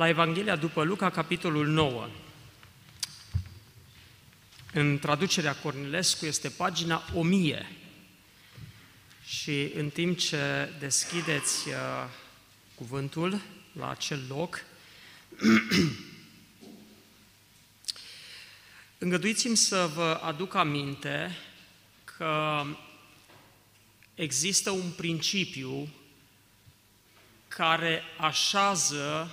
La Evanghelia după Luca, capitolul 9. În traducerea Cornilescu este pagina 1000. Și în timp ce deschideți uh, cuvântul la acel loc, Îngăduiți-mi să vă aduc aminte că există un principiu care așează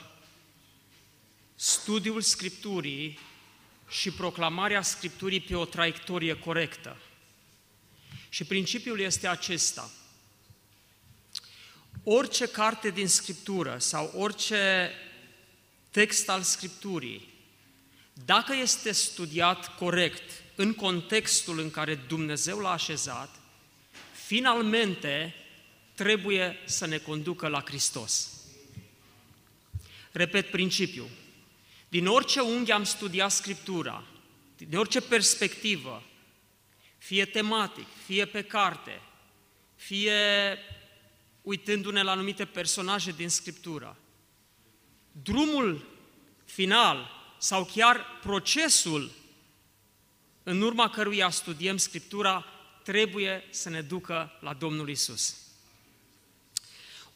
studiul Scripturii și proclamarea Scripturii pe o traiectorie corectă. Și principiul este acesta. Orice carte din Scriptură sau orice text al Scripturii dacă este studiat corect în contextul în care Dumnezeu l-a așezat, finalmente trebuie să ne conducă la Hristos. Repet principiul. Din orice unghi am studiat Scriptura, din orice perspectivă, fie tematic, fie pe carte, fie uitându-ne la anumite personaje din Scriptură, drumul final sau chiar procesul în urma căruia studiem Scriptura trebuie să ne ducă la Domnul Isus.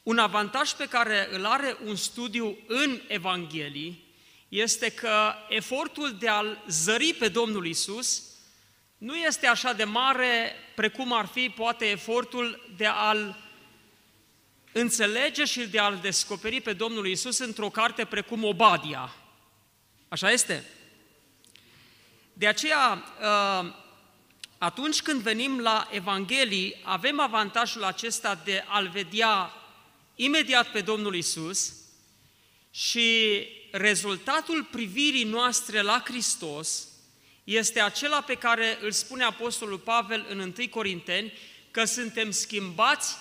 Un avantaj pe care îl are un studiu în Evanghelii este că efortul de a-L zări pe Domnul Isus nu este așa de mare precum ar fi poate efortul de a-L înțelege și de a-L descoperi pe Domnul Isus într-o carte precum Obadia, Așa este? De aceea, ă, atunci când venim la Evanghelii, avem avantajul acesta de a-L vedea imediat pe Domnul Isus și rezultatul privirii noastre la Hristos este acela pe care îl spune Apostolul Pavel în 1 Corinteni, că suntem schimbați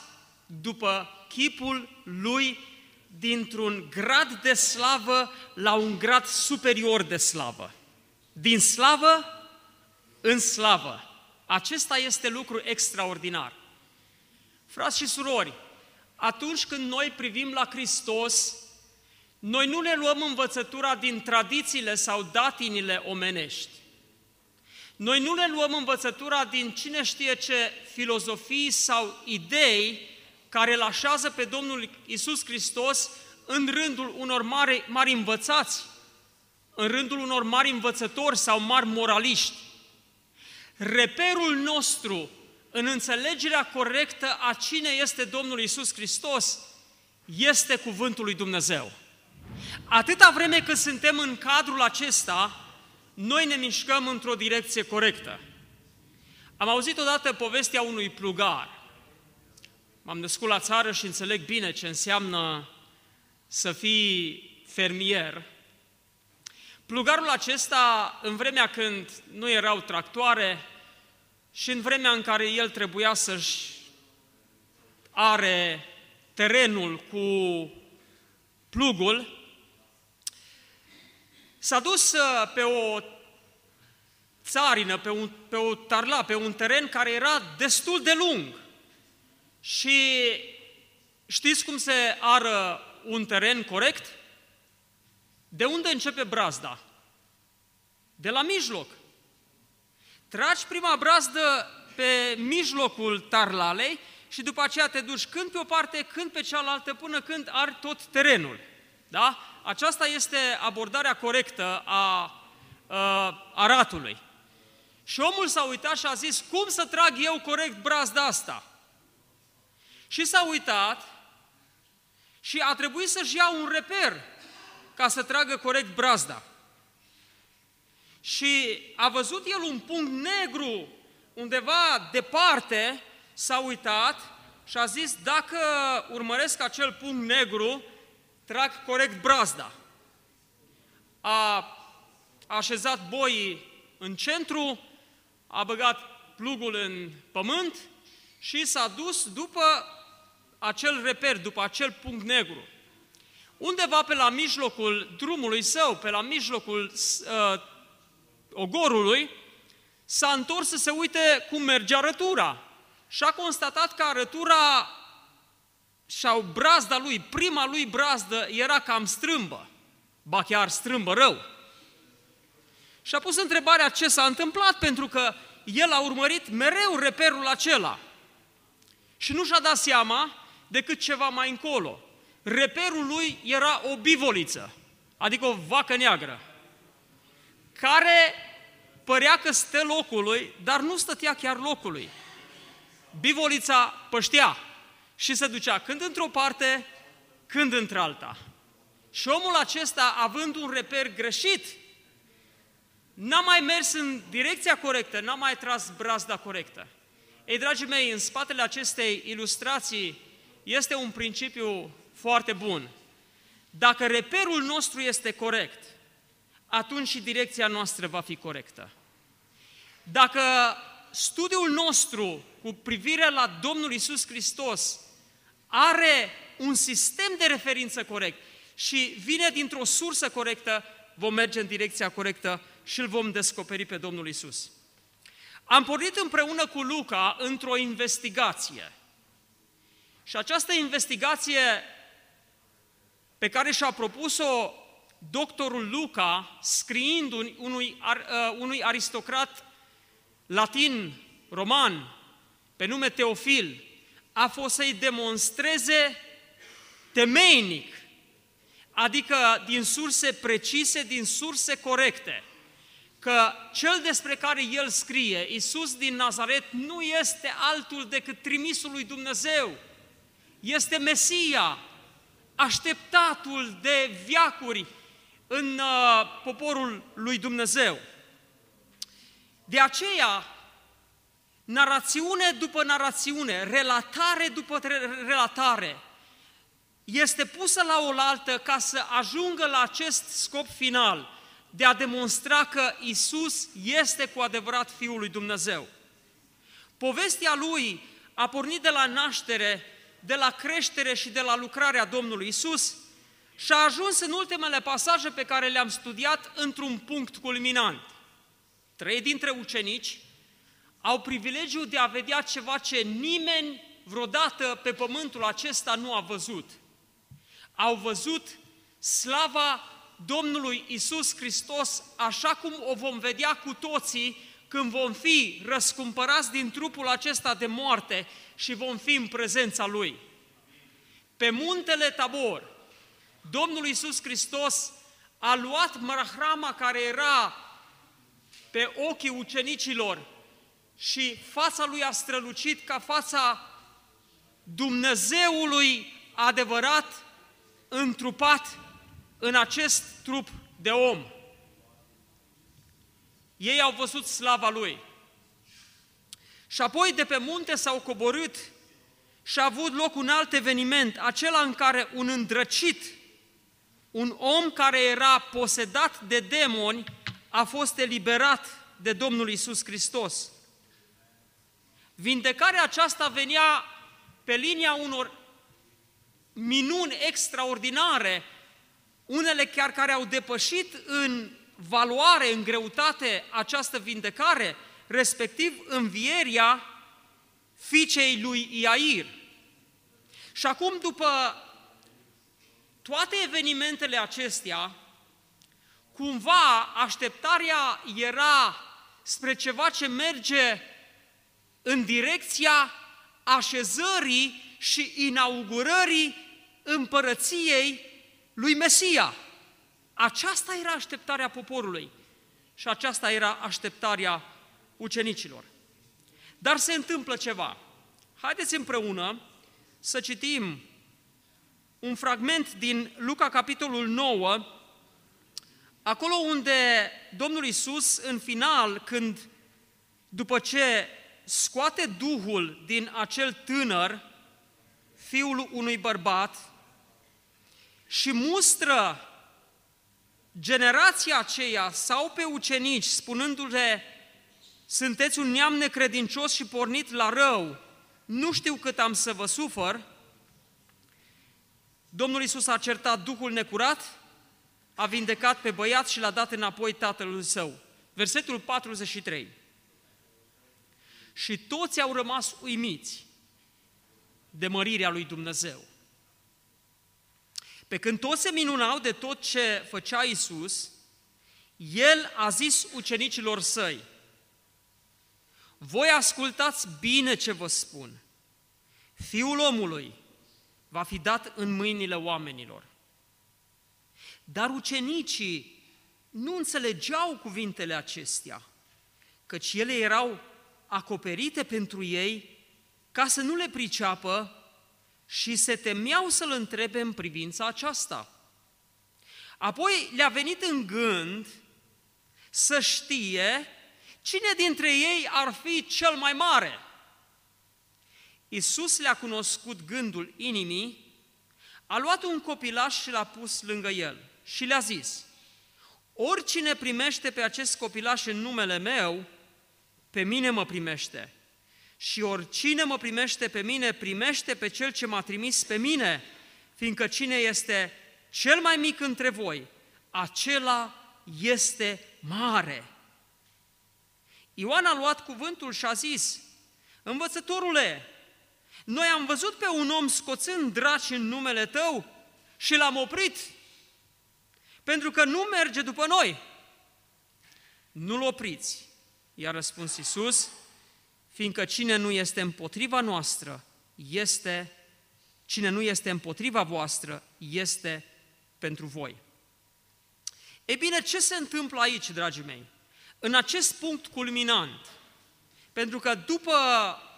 după chipul lui dintr-un grad de slavă la un grad superior de slavă. Din slavă în slavă. Acesta este lucru extraordinar. Frați și surori, atunci când noi privim la Hristos, noi nu ne luăm învățătura din tradițiile sau datinile omenești. Noi nu ne luăm învățătura din cine știe ce filozofii sau idei care îl așează pe Domnul Isus Hristos în rândul unor mari, mari învățați, în rândul unor mari învățători sau mari moraliști. Reperul nostru în înțelegerea corectă a cine este Domnul Isus Hristos este cuvântul lui Dumnezeu. Atâta vreme cât suntem în cadrul acesta, noi ne mișcăm într-o direcție corectă. Am auzit odată povestea unui plugar M-am născut la țară și înțeleg bine ce înseamnă să fii fermier. Plugarul acesta, în vremea când nu erau tractoare și în vremea în care el trebuia să-și are terenul cu plugul, s-a dus uh, pe o țarină, pe, un, pe o tarla, pe un teren care era destul de lung. Și știți cum se ară un teren corect? De unde începe brazda? De la mijloc. Tragi prima brazdă pe mijlocul tarlalei și după aceea te duci când pe o parte, când pe cealaltă, până când ar tot terenul. Da? Aceasta este abordarea corectă a, a aratului. Și omul s-a uitat și a zis, cum să trag eu corect brazda asta? Și s-a uitat și a trebuit să-și ia un reper ca să tragă corect brazda. Și a văzut el un punct negru undeva departe, s-a uitat și a zis, dacă urmăresc acel punct negru, trag corect brazda. A a așezat boii în centru, a băgat plugul în pământ și s-a dus după acel reper, după acel punct negru. Undeva pe la mijlocul drumului său, pe la mijlocul uh, ogorului, s-a întors să se uite cum merge arătura și a constatat că arătura sau brazda lui, prima lui brazdă, era cam strâmbă, ba chiar strâmbă rău. Și a pus întrebarea ce s-a întâmplat, pentru că el a urmărit mereu reperul acela. Și nu și-a dat seama decât ceva mai încolo. Reperul lui era o bivoliță, adică o vacă neagră, care părea că stă locului, dar nu stătea chiar locului. Bivolița păștea și se ducea când într-o parte, când într-alta. Și omul acesta, având un reper greșit, n-a mai mers în direcția corectă, n-a mai tras brazda corectă. Ei, dragii mei, în spatele acestei ilustrații este un principiu foarte bun. Dacă reperul nostru este corect, atunci și direcția noastră va fi corectă. Dacă studiul nostru cu privire la Domnul Isus Hristos are un sistem de referință corect și vine dintr-o sursă corectă, vom merge în direcția corectă și îl vom descoperi pe Domnul Isus. Am pornit împreună cu Luca într-o investigație. Și această investigație pe care și-a propus-o doctorul Luca, scriind unui, uh, unui aristocrat latin, roman, pe nume Teofil, a fost să-i demonstreze temeinic, adică din surse precise, din surse corecte, că cel despre care el scrie, Iisus din Nazaret, nu este altul decât trimisul lui Dumnezeu. Este Mesia, așteptatul de viacuri în uh, poporul lui Dumnezeu. De aceea, narațiune după narațiune, relatare după relatare, este pusă la oaltă ca să ajungă la acest scop final, de a demonstra că Isus este cu adevărat Fiul lui Dumnezeu. Povestea lui a pornit de la naștere, de la creștere și de la lucrarea Domnului Isus și a ajuns în ultimele pasaje pe care le-am studiat într-un punct culminant. Trei dintre ucenici au privilegiul de a vedea ceva ce nimeni vreodată pe pământul acesta nu a văzut. Au văzut slava Domnului Isus Hristos așa cum o vom vedea cu toții când vom fi răscumpărați din trupul acesta de moarte și vom fi în prezența Lui. Pe muntele Tabor, Domnul Isus Hristos a luat mărahrama care era pe ochii ucenicilor și fața lui a strălucit ca fața Dumnezeului adevărat, întrupat în acest trup de om. Ei au văzut slava lui. Și apoi de pe munte s-au coborât și a avut loc un alt eveniment, acela în care un îndrăcit, un om care era posedat de demoni, a fost eliberat de Domnul Isus Hristos. Vindecarea aceasta venea pe linia unor minuni extraordinare, unele chiar care au depășit în valoare, în greutate această vindecare, respectiv învieria fiicei lui Iair. Și acum, după toate evenimentele acestea, cumva așteptarea era spre ceva ce merge în direcția așezării și inaugurării împărăției lui Mesia. Aceasta era așteptarea poporului și aceasta era așteptarea ucenicilor. Dar se întâmplă ceva. Haideți împreună să citim un fragment din Luca, capitolul 9, acolo unde Domnul Isus, în final, când după ce scoate Duhul din acel tânăr, fiul unui bărbat, și mustră generația aceea sau pe ucenici, spunându-le, sunteți un neam necredincios și pornit la rău, nu știu cât am să vă sufăr, Domnul Isus a certat Duhul necurat, a vindecat pe băiat și l-a dat înapoi tatălui său. Versetul 43. Și toți au rămas uimiți de mărirea lui Dumnezeu. Pe când toți se minunau de tot ce făcea Isus, el a zis ucenicilor săi, voi ascultați bine ce vă spun. Fiul omului va fi dat în mâinile oamenilor. Dar ucenicii nu înțelegeau cuvintele acestea, căci ele erau acoperite pentru ei ca să nu le priceapă și se temeau să-l întrebe în privința aceasta. Apoi le-a venit în gând să știe cine dintre ei ar fi cel mai mare. Iisus le-a cunoscut gândul inimii, a luat un copilaș și l-a pus lângă el și le-a zis, oricine primește pe acest copilaș în numele meu, pe mine mă primește. Și oricine mă primește pe mine, primește pe cel ce m-a trimis pe mine, fiindcă cine este cel mai mic între voi, acela este mare. Ioan a luat cuvântul și a zis, Învățătorule, noi am văzut pe un om scoțând draci în numele tău și l-am oprit, pentru că nu merge după noi. Nu-l opriți, i-a răspuns Iisus, fiindcă cine nu este împotriva noastră, este, cine nu este împotriva voastră, este pentru voi. E bine, ce se întâmplă aici, dragii mei? În acest punct culminant, pentru că după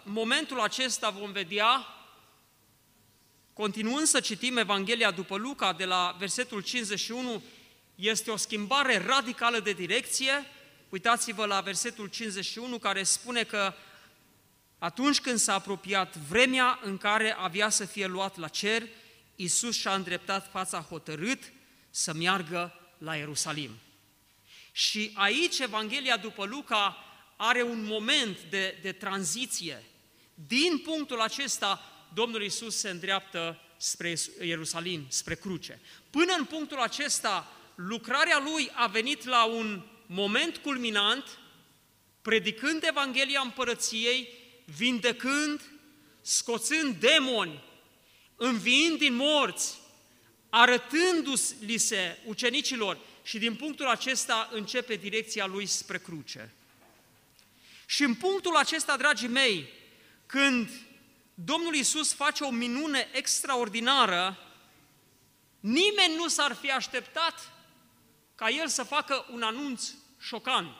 momentul acesta vom vedea, continuând să citim Evanghelia după Luca, de la versetul 51, este o schimbare radicală de direcție. Uitați-vă la versetul 51 care spune că atunci când s-a apropiat vremea în care avea să fie luat la cer, Iisus și-a îndreptat fața hotărât să meargă la Ierusalim. Și aici Evanghelia după Luca are un moment de, de tranziție. Din punctul acesta, Domnul Iisus se îndreaptă spre Ierusalim, spre cruce. Până în punctul acesta, lucrarea lui a venit la un moment culminant, predicând Evanghelia Împărăției, vindecând, scoțând demoni, înviind din morți, arătându-li se ucenicilor și din punctul acesta începe direcția lui spre cruce. Și în punctul acesta, dragii mei, când Domnul Isus face o minune extraordinară, nimeni nu s-ar fi așteptat ca el să facă un anunț șocant.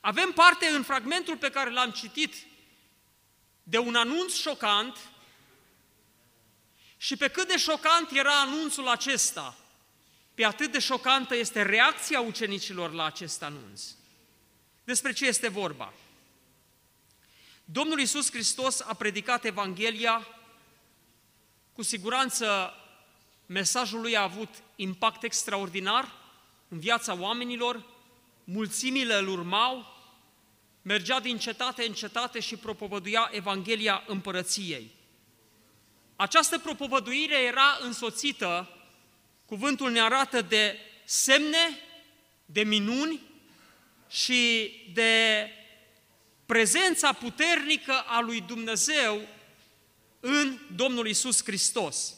Avem parte în fragmentul pe care l-am citit de un anunț șocant și pe cât de șocant era anunțul acesta, pe atât de șocantă este reacția ucenicilor la acest anunț. Despre ce este vorba? Domnul Iisus Hristos a predicat Evanghelia, cu siguranță mesajul lui a avut impact extraordinar în viața oamenilor, mulțimile îl urmau, mergea din cetate în cetate și propovăduia Evanghelia împărăției. Această propovăduire era însoțită, cuvântul ne arată, de semne, de minuni și de prezența puternică a lui Dumnezeu în Domnul Isus Hristos.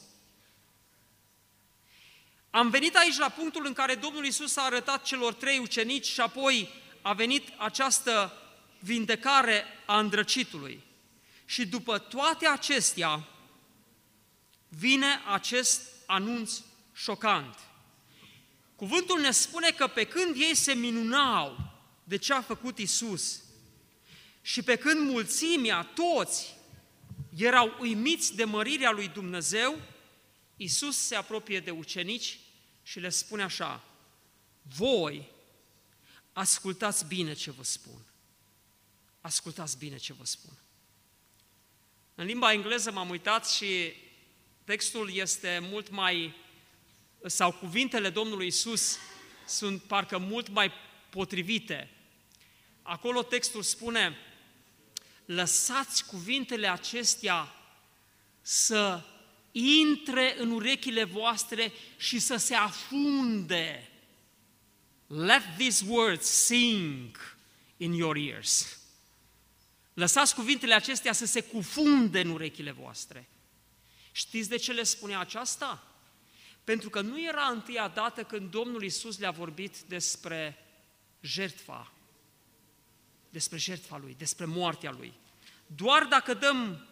Am venit aici la punctul în care Domnul Isus a arătat celor trei ucenici și apoi a venit această vindecare a îndrăcitului. Și după toate acestea vine acest anunț șocant. Cuvântul ne spune că pe când ei se minunau de ce a făcut Isus și pe când mulțimea, toți, erau uimiți de mărirea lui Dumnezeu, Isus se apropie de ucenici și le spune așa, voi ascultați bine ce vă spun. Ascultați bine ce vă spun. În limba engleză m-am uitat și textul este mult mai sau cuvintele Domnului Isus sunt parcă mult mai potrivite. Acolo textul spune, lăsați cuvintele acestea să intre în urechile voastre și să se afunde. Let these words sink in your ears. Lăsați cuvintele acestea să se cufunde în urechile voastre. Știți de ce le spunea aceasta? Pentru că nu era întâia dată când Domnul Isus le-a vorbit despre jertfa, despre jertfa Lui, despre moartea Lui. Doar dacă dăm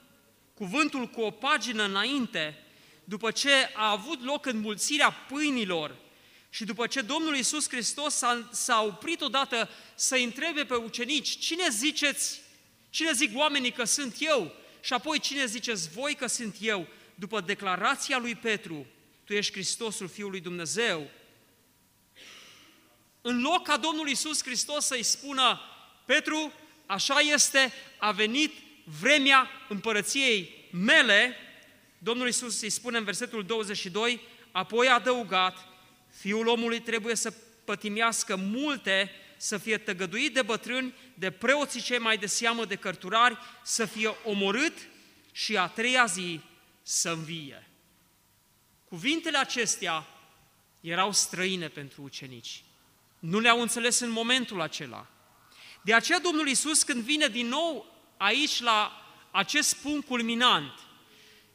cuvântul cu o pagină înainte, după ce a avut loc înmulțirea pâinilor și după ce Domnul Isus Hristos s-a, s-a oprit odată să întrebe pe ucenici, cine ziceți, cine zic oamenii că sunt eu? Și apoi cine ziceți voi că sunt eu? După declarația lui Petru, tu ești Hristosul Fiului Dumnezeu. În loc ca Domnul Isus Hristos să-i spună, Petru, așa este, a venit vremea împărăției mele, Domnul Isus îi spune în versetul 22, apoi a adăugat, Fiul omului trebuie să pătimească multe, să fie tăgăduit de bătrâni, de preoții cei mai de seamă de cărturari, să fie omorât și a treia zi să învie. Cuvintele acestea erau străine pentru ucenici. Nu le-au înțeles în momentul acela. De aceea Domnul Isus, când vine din nou aici la acest punct culminant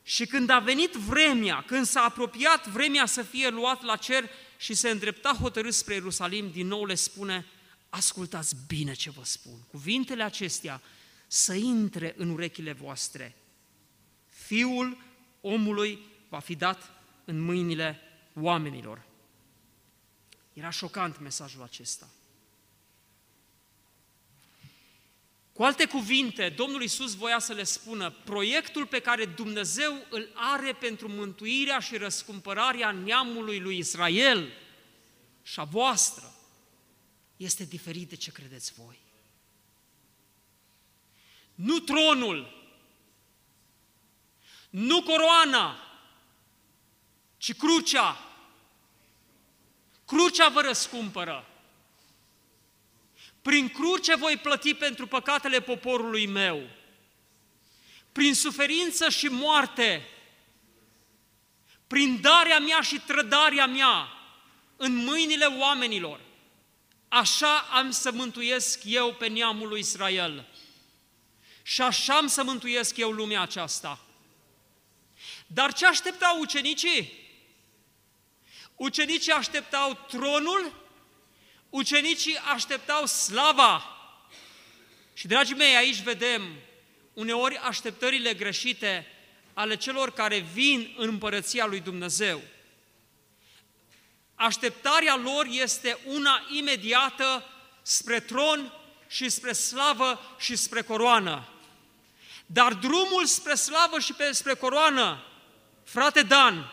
și când a venit vremea, când s-a apropiat vremea să fie luat la cer și se îndrepta hotărât spre Ierusalim, din nou le spune, ascultați bine ce vă spun. Cuvintele acestea să intre în urechile voastre. Fiul omului va fi dat în mâinile oamenilor. Era șocant mesajul acesta. Cu alte cuvinte, Domnul Isus voia să le spună, proiectul pe care Dumnezeu îl are pentru mântuirea și răscumpărarea neamului lui Israel și a voastră este diferit de ce credeți voi. Nu tronul, nu coroana, ci crucea. Crucea vă răscumpără. Prin cruce voi plăti pentru păcatele poporului meu. Prin suferință și moarte, prin darea mea și trădarea mea în mâinile oamenilor, așa am să mântuiesc eu pe neamul lui Israel. Și așa am să mântuiesc eu lumea aceasta. Dar ce așteptau ucenicii? Ucenicii așteptau tronul, ucenicii așteptau slava. Și, dragii mei, aici vedem uneori așteptările greșite ale celor care vin în împărăția lui Dumnezeu. Așteptarea lor este una imediată spre tron și spre slavă și spre coroană. Dar drumul spre slavă și spre coroană, frate Dan,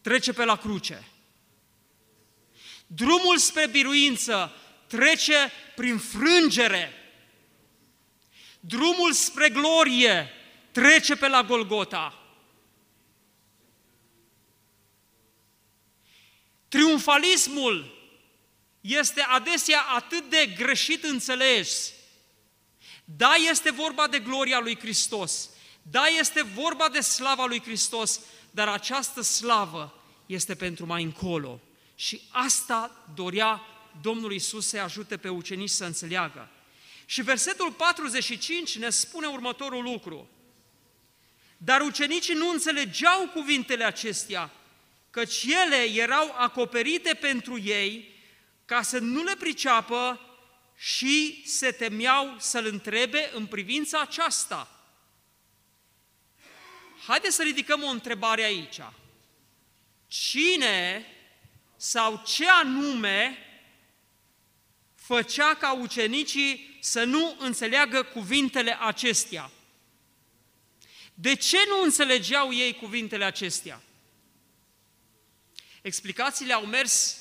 trece pe la cruce. Drumul spre biruință trece prin frângere. Drumul spre glorie trece pe la Golgota. Triumfalismul este adesea atât de greșit înțeles. Da, este vorba de gloria lui Hristos. Da, este vorba de slava lui Hristos, dar această slavă este pentru mai încolo. Și asta dorea Domnul Isus să ajute pe ucenici să înțeleagă. Și versetul 45 ne spune următorul lucru. Dar ucenicii nu înțelegeau cuvintele acestea, căci ele erau acoperite pentru ei ca să nu le priceapă și se temeau să-l întrebe în privința aceasta. Haideți să ridicăm o întrebare aici. Cine sau ce anume făcea ca ucenicii să nu înțeleagă cuvintele acestea? De ce nu înțelegeau ei cuvintele acestea? Explicațiile au mers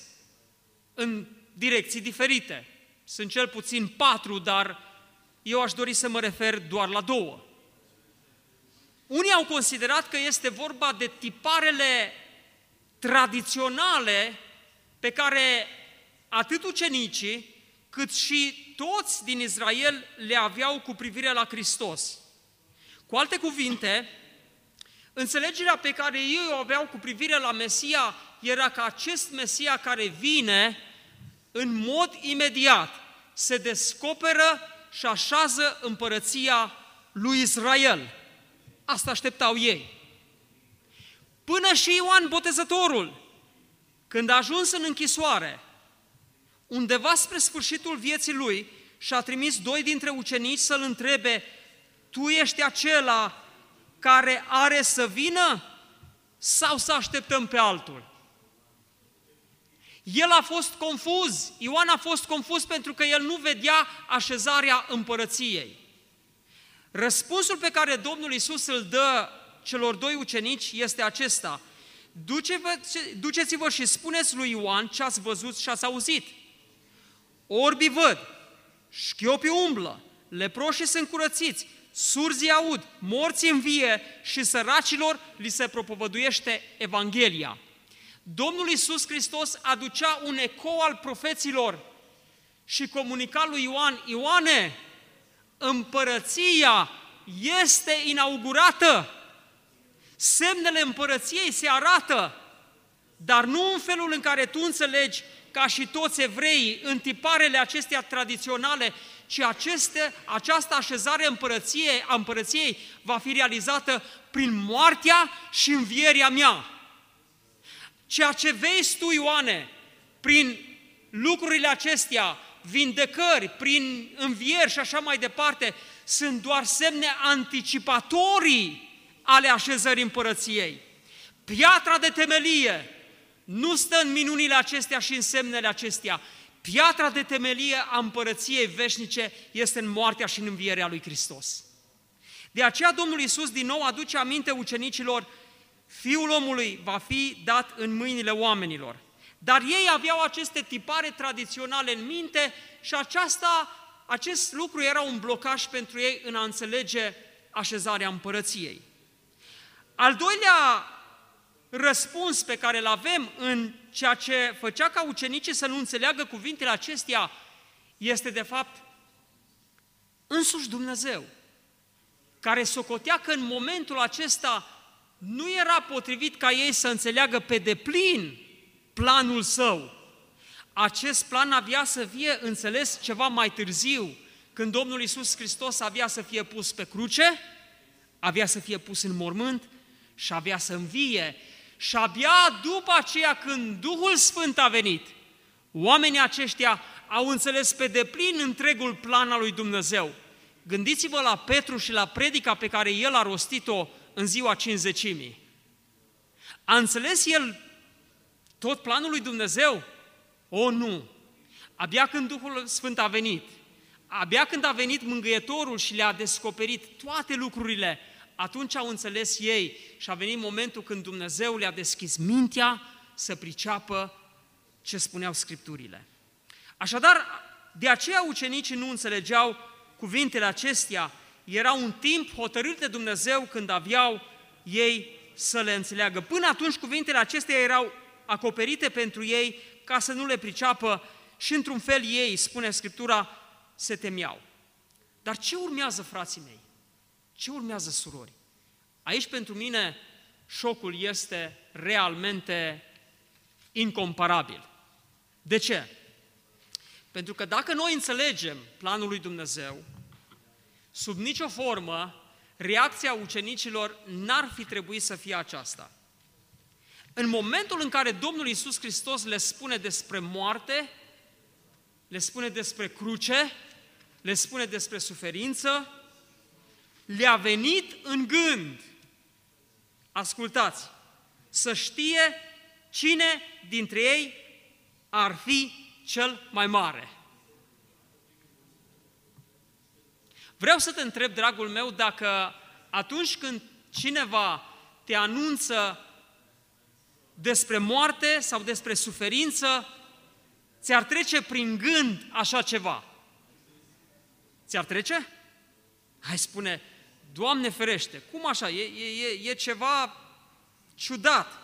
în direcții diferite. Sunt cel puțin patru, dar eu aș dori să mă refer doar la două. Unii au considerat că este vorba de tiparele tradiționale pe care atât ucenicii cât și toți din Israel le aveau cu privire la Hristos. Cu alte cuvinte, înțelegerea pe care ei o aveau cu privire la Mesia era că acest Mesia care vine, în mod imediat, se descoperă și așează împărăția lui Israel. Asta așteptau ei. Până și Ioan Botezătorul, când a ajuns în închisoare, undeva spre sfârșitul vieții lui, și-a trimis doi dintre ucenici să-l întrebe, tu ești acela care are să vină sau să așteptăm pe altul? El a fost confuz, Ioan a fost confuz pentru că el nu vedea așezarea împărăției. Răspunsul pe care Domnul Isus îl dă celor doi ucenici este acesta. Duceți-vă și spuneți lui Ioan ce ați văzut și ați auzit. Orbii văd, șchiopii umblă, leproșii sunt curățiți, surzii aud, morții învie și săracilor li se propovăduiește Evanghelia. Domnul Isus Hristos aducea un ecou al profeților și comunica lui Ioan, Ioane, împărăția este inaugurată, semnele împărăției se arată, dar nu în felul în care tu înțelegi ca și toți evreii, în tiparele acestea tradiționale, ci aceste, această așezare împărăției, a împărăției va fi realizată prin moartea și învierea mea. Ceea ce vezi tu, Ioane, prin lucrurile acestea, vindecări, prin învieri și așa mai departe, sunt doar semne anticipatorii ale așezării împărăției. Piatra de temelie nu stă în minunile acestea și în semnele acestea. Piatra de temelie a împărăției veșnice este în moartea și în învierea lui Hristos. De aceea Domnul Iisus din nou aduce aminte ucenicilor, Fiul omului va fi dat în mâinile oamenilor. Dar ei aveau aceste tipare tradiționale în minte și aceasta, acest lucru era un blocaj pentru ei în a înțelege așezarea împărăției. Al doilea răspuns pe care îl avem în ceea ce făcea ca ucenicii să nu înțeleagă cuvintele acestea este de fapt însuși Dumnezeu, care socotea că în momentul acesta nu era potrivit ca ei să înțeleagă pe deplin planul său. Acest plan avea să fie înțeles ceva mai târziu, când Domnul Isus Hristos avea să fie pus pe cruce, avea să fie pus în mormânt și avea să învie. Și abia după aceea, când Duhul Sfânt a venit, oamenii aceștia au înțeles pe deplin întregul plan al lui Dumnezeu. Gândiți-vă la Petru și la predica pe care el a rostit-o în ziua cinzecimii. A înțeles el tot planul lui Dumnezeu? O, nu! Abia când Duhul Sfânt a venit, abia când a venit Mângâietorul și le-a descoperit toate lucrurile, atunci au înțeles ei și a venit momentul când Dumnezeu le-a deschis mintea să priceapă ce spuneau Scripturile. Așadar, de aceea ucenicii nu înțelegeau cuvintele acestea, era un timp hotărât de Dumnezeu când aveau ei să le înțeleagă. Până atunci cuvintele acestea erau acoperite pentru ei ca să nu le priceapă și într-un fel ei, spune Scriptura, se temeau. Dar ce urmează, frații mei? Ce urmează, surori? Aici, pentru mine, șocul este realmente incomparabil. De ce? Pentru că dacă noi înțelegem planul lui Dumnezeu, sub nicio formă, reacția ucenicilor n-ar fi trebuit să fie aceasta. În momentul în care Domnul Iisus Hristos le spune despre moarte, le spune despre cruce, le spune despre suferință, le-a venit în gând, ascultați, să știe cine dintre ei ar fi cel mai mare. Vreau să te întreb, dragul meu, dacă atunci când cineva te anunță despre moarte sau despre suferință, ți-ar trece prin gând așa ceva. Ți-ar trece? Hai spune, Doamne ferește, cum așa? E, e, e, e ceva ciudat.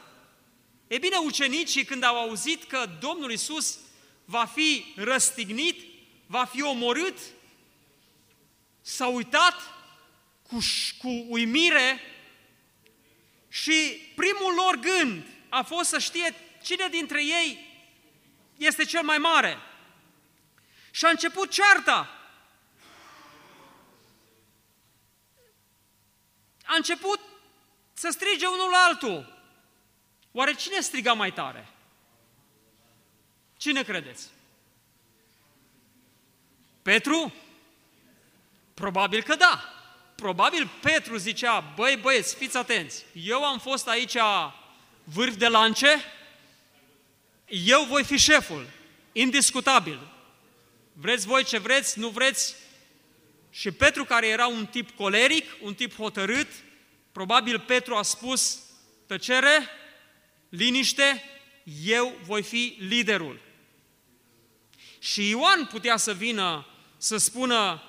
E bine, ucenicii când au auzit că Domnul Isus va fi răstignit, va fi omorât, s-au uitat cu, cu uimire și primul lor gând a fost să știe cine dintre ei este cel mai mare. Și a început cearta. A început să strige unul la altul. Oare cine striga mai tare? Cine credeți? Petru? Probabil că da. Probabil Petru zicea, băi băieți, fiți atenți, eu am fost aici vârf de lance, eu voi fi șeful, indiscutabil. Vreți voi ce vreți, nu vreți? Și Petru, care era un tip coleric, un tip hotărât, probabil Petru a spus, tăcere, liniște, eu voi fi liderul. Și Ioan putea să vină să spună,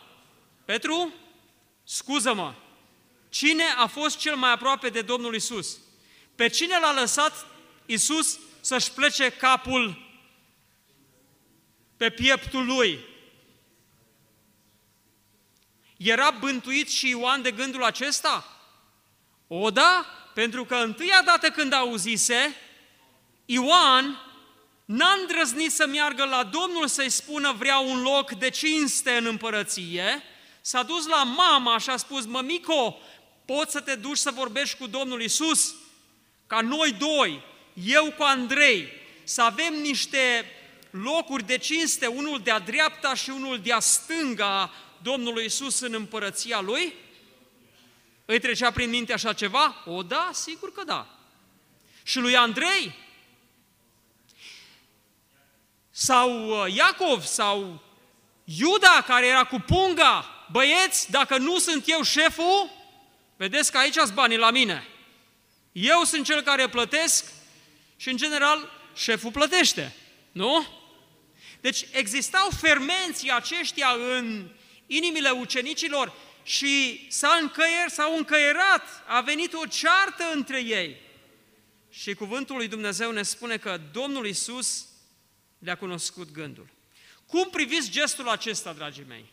Petru, scuză-mă, cine a fost cel mai aproape de Domnul Isus? Pe cine l-a lăsat Isus să-și plece capul pe pieptul lui? Era bântuit și Ioan de gândul acesta? O, da, pentru că întâia dată când auzise, Ioan n-a îndrăznit să meargă la Domnul să-i spună vreau un loc de cinste în împărăție, s-a dus la mama și a spus, mămico, poți să te duci să vorbești cu Domnul Isus? Ca noi doi, eu cu Andrei, să avem niște locuri de cinste, unul de-a dreapta și unul de-a stânga Domnului Isus în împărăția Lui? Îi trecea prin minte așa ceva? O, da, sigur că da. Și lui Andrei? Sau uh, Iacov? Sau Iuda, care era cu punga? Băieți, dacă nu sunt eu șeful, vedeți că aici sunt banii la mine. Eu sunt cel care plătesc și, în general, șeful plătește. Nu? Deci existau fermenții aceștia în inimile ucenicilor și s-a încăier, s-au încăierat, a venit o ceartă între ei. Și cuvântul lui Dumnezeu ne spune că Domnul Isus le-a cunoscut gândul. Cum priviți gestul acesta, dragii mei?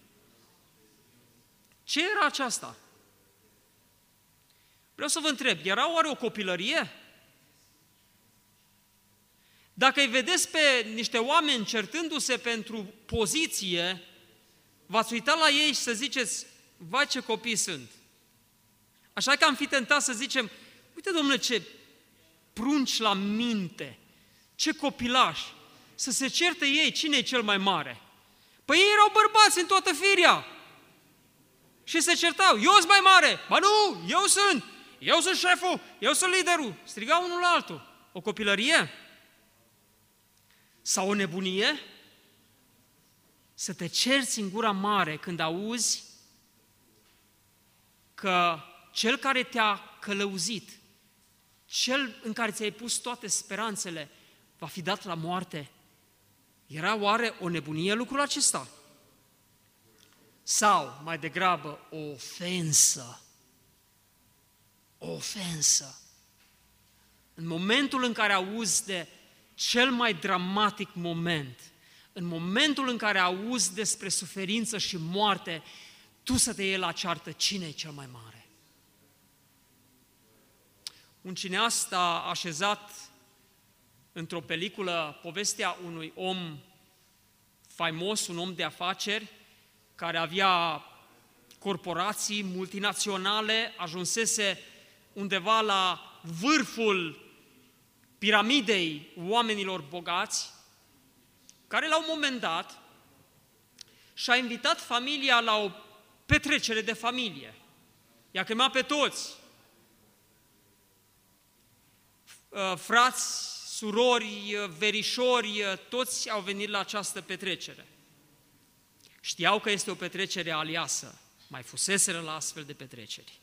Ce era aceasta? Vreau să vă întreb, era oare o copilărie? Dacă îi vedeți pe niște oameni certându-se pentru poziție, v-ați uitat la ei și să ziceți, vai ce copii sunt. Așa că am fi tentat să zicem, uite domnule ce prunci la minte, ce copilași, să se certe ei cine e cel mai mare. Păi ei erau bărbați în toată firia. Și se certau, eu sunt mai mare, ba nu, eu sunt, eu sunt șeful, eu sunt liderul. Strigau unul la altul. O copilărie? Sau o nebunie? Să te cerți în gura mare când auzi că cel care te-a călăuzit, cel în care ți-ai pus toate speranțele, va fi dat la moarte. Era oare o nebunie lucrul acesta? Sau, mai degrabă, o ofensă? O ofensă. În momentul în care auzi de cel mai dramatic moment, în momentul în care auzi despre suferință și moarte, tu să te iei la ceartă cine e cel mai mare. Un cineast a așezat într-o peliculă povestea unui om faimos, un om de afaceri, care avea corporații multinaționale, ajunsese undeva la vârful piramidei oamenilor bogați, care la un moment dat și-a invitat familia la o petrecere de familie. I-a chemat pe toți. Uh, frați, surori, uh, verișori, uh, toți au venit la această petrecere. Știau că este o petrecere aliasă, mai fuseseră la astfel de petreceri.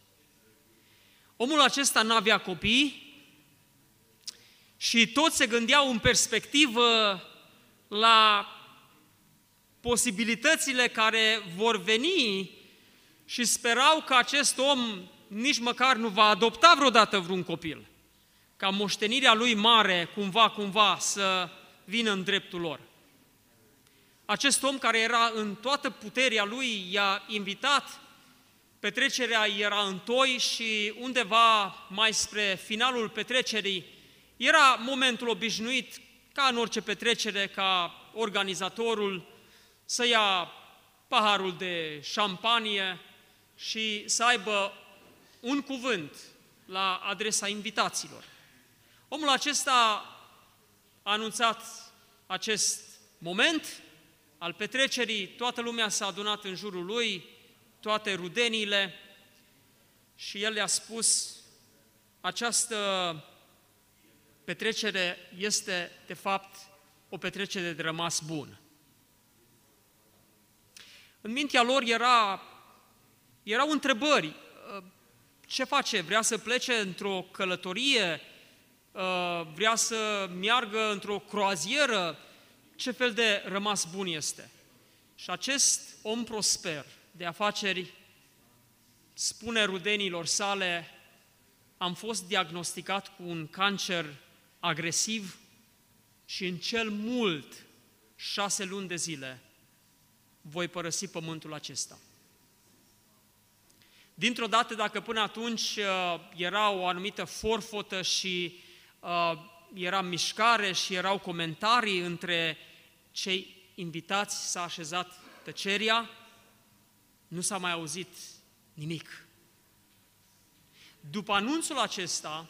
Omul acesta n-avea copii și toți se gândeau în perspectivă la posibilitățile care vor veni și sperau că acest om nici măcar nu va adopta vreodată vreun copil. ca moștenirea lui mare, cumva, cumva, să vină în dreptul lor. Acest om care era în toată puterea lui i-a invitat, petrecerea era în toi și undeva mai spre finalul petrecerii era momentul obișnuit, ca în orice petrecere, ca organizatorul să ia paharul de șampanie și să aibă un cuvânt la adresa invitaților. Omul acesta a anunțat acest moment al petrecerii, toată lumea s-a adunat în jurul lui, toate rudenile, și el le-a spus, această petrecere este, de fapt, o petrecere de rămas bun. În mintea lor era, erau întrebări. Ce face? Vrea să plece într-o călătorie? Vrea să meargă într-o croazieră? Ce fel de rămas bun este? Și acest om prosper de afaceri spune rudenilor sale, am fost diagnosticat cu un cancer agresiv și în cel mult șase luni de zile voi părăsi pământul acesta. Dintr-o dată, dacă până atunci uh, era o anumită forfotă și uh, era mișcare și erau comentarii între cei invitați, s-a așezat tăceria, nu s-a mai auzit nimic. După anunțul acesta,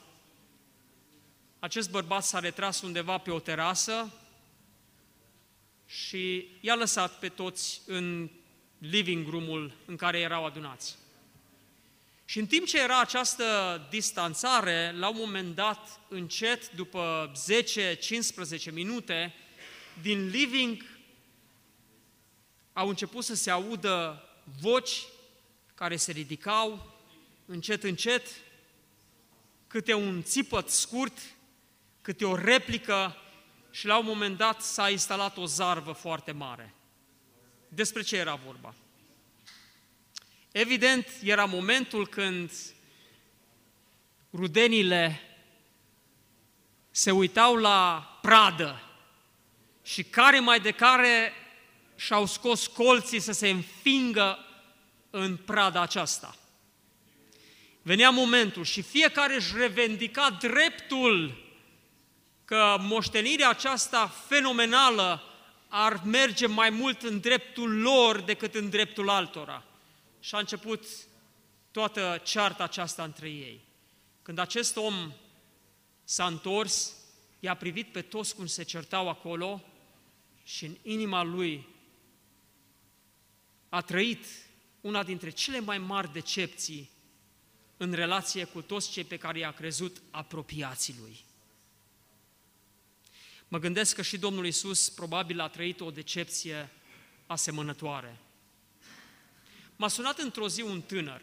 acest bărbat s-a retras undeva pe o terasă și i-a lăsat pe toți în living room-ul în care erau adunați. Și în timp ce era această distanțare, la un moment dat, încet, după 10-15 minute, din living au început să se audă voci care se ridicau încet, încet, câte un țipăt scurt, câte o replică și la un moment dat s-a instalat o zarvă foarte mare. Despre ce era vorba? Evident, era momentul când rudenile se uitau la pradă și care mai de care și-au scos colții să se înfingă în prada aceasta. Venea momentul și fiecare își revendica dreptul că moștenirea aceasta fenomenală ar merge mai mult în dreptul lor decât în dreptul altora. Și a început toată cearta aceasta între ei. Când acest om s-a întors, i-a privit pe toți cum se certau acolo și în inima lui a trăit una dintre cele mai mari decepții în relație cu toți cei pe care i-a crezut apropiații lui. Mă gândesc că și Domnul Isus probabil a trăit o decepție asemănătoare. M-a sunat într-o zi un tânăr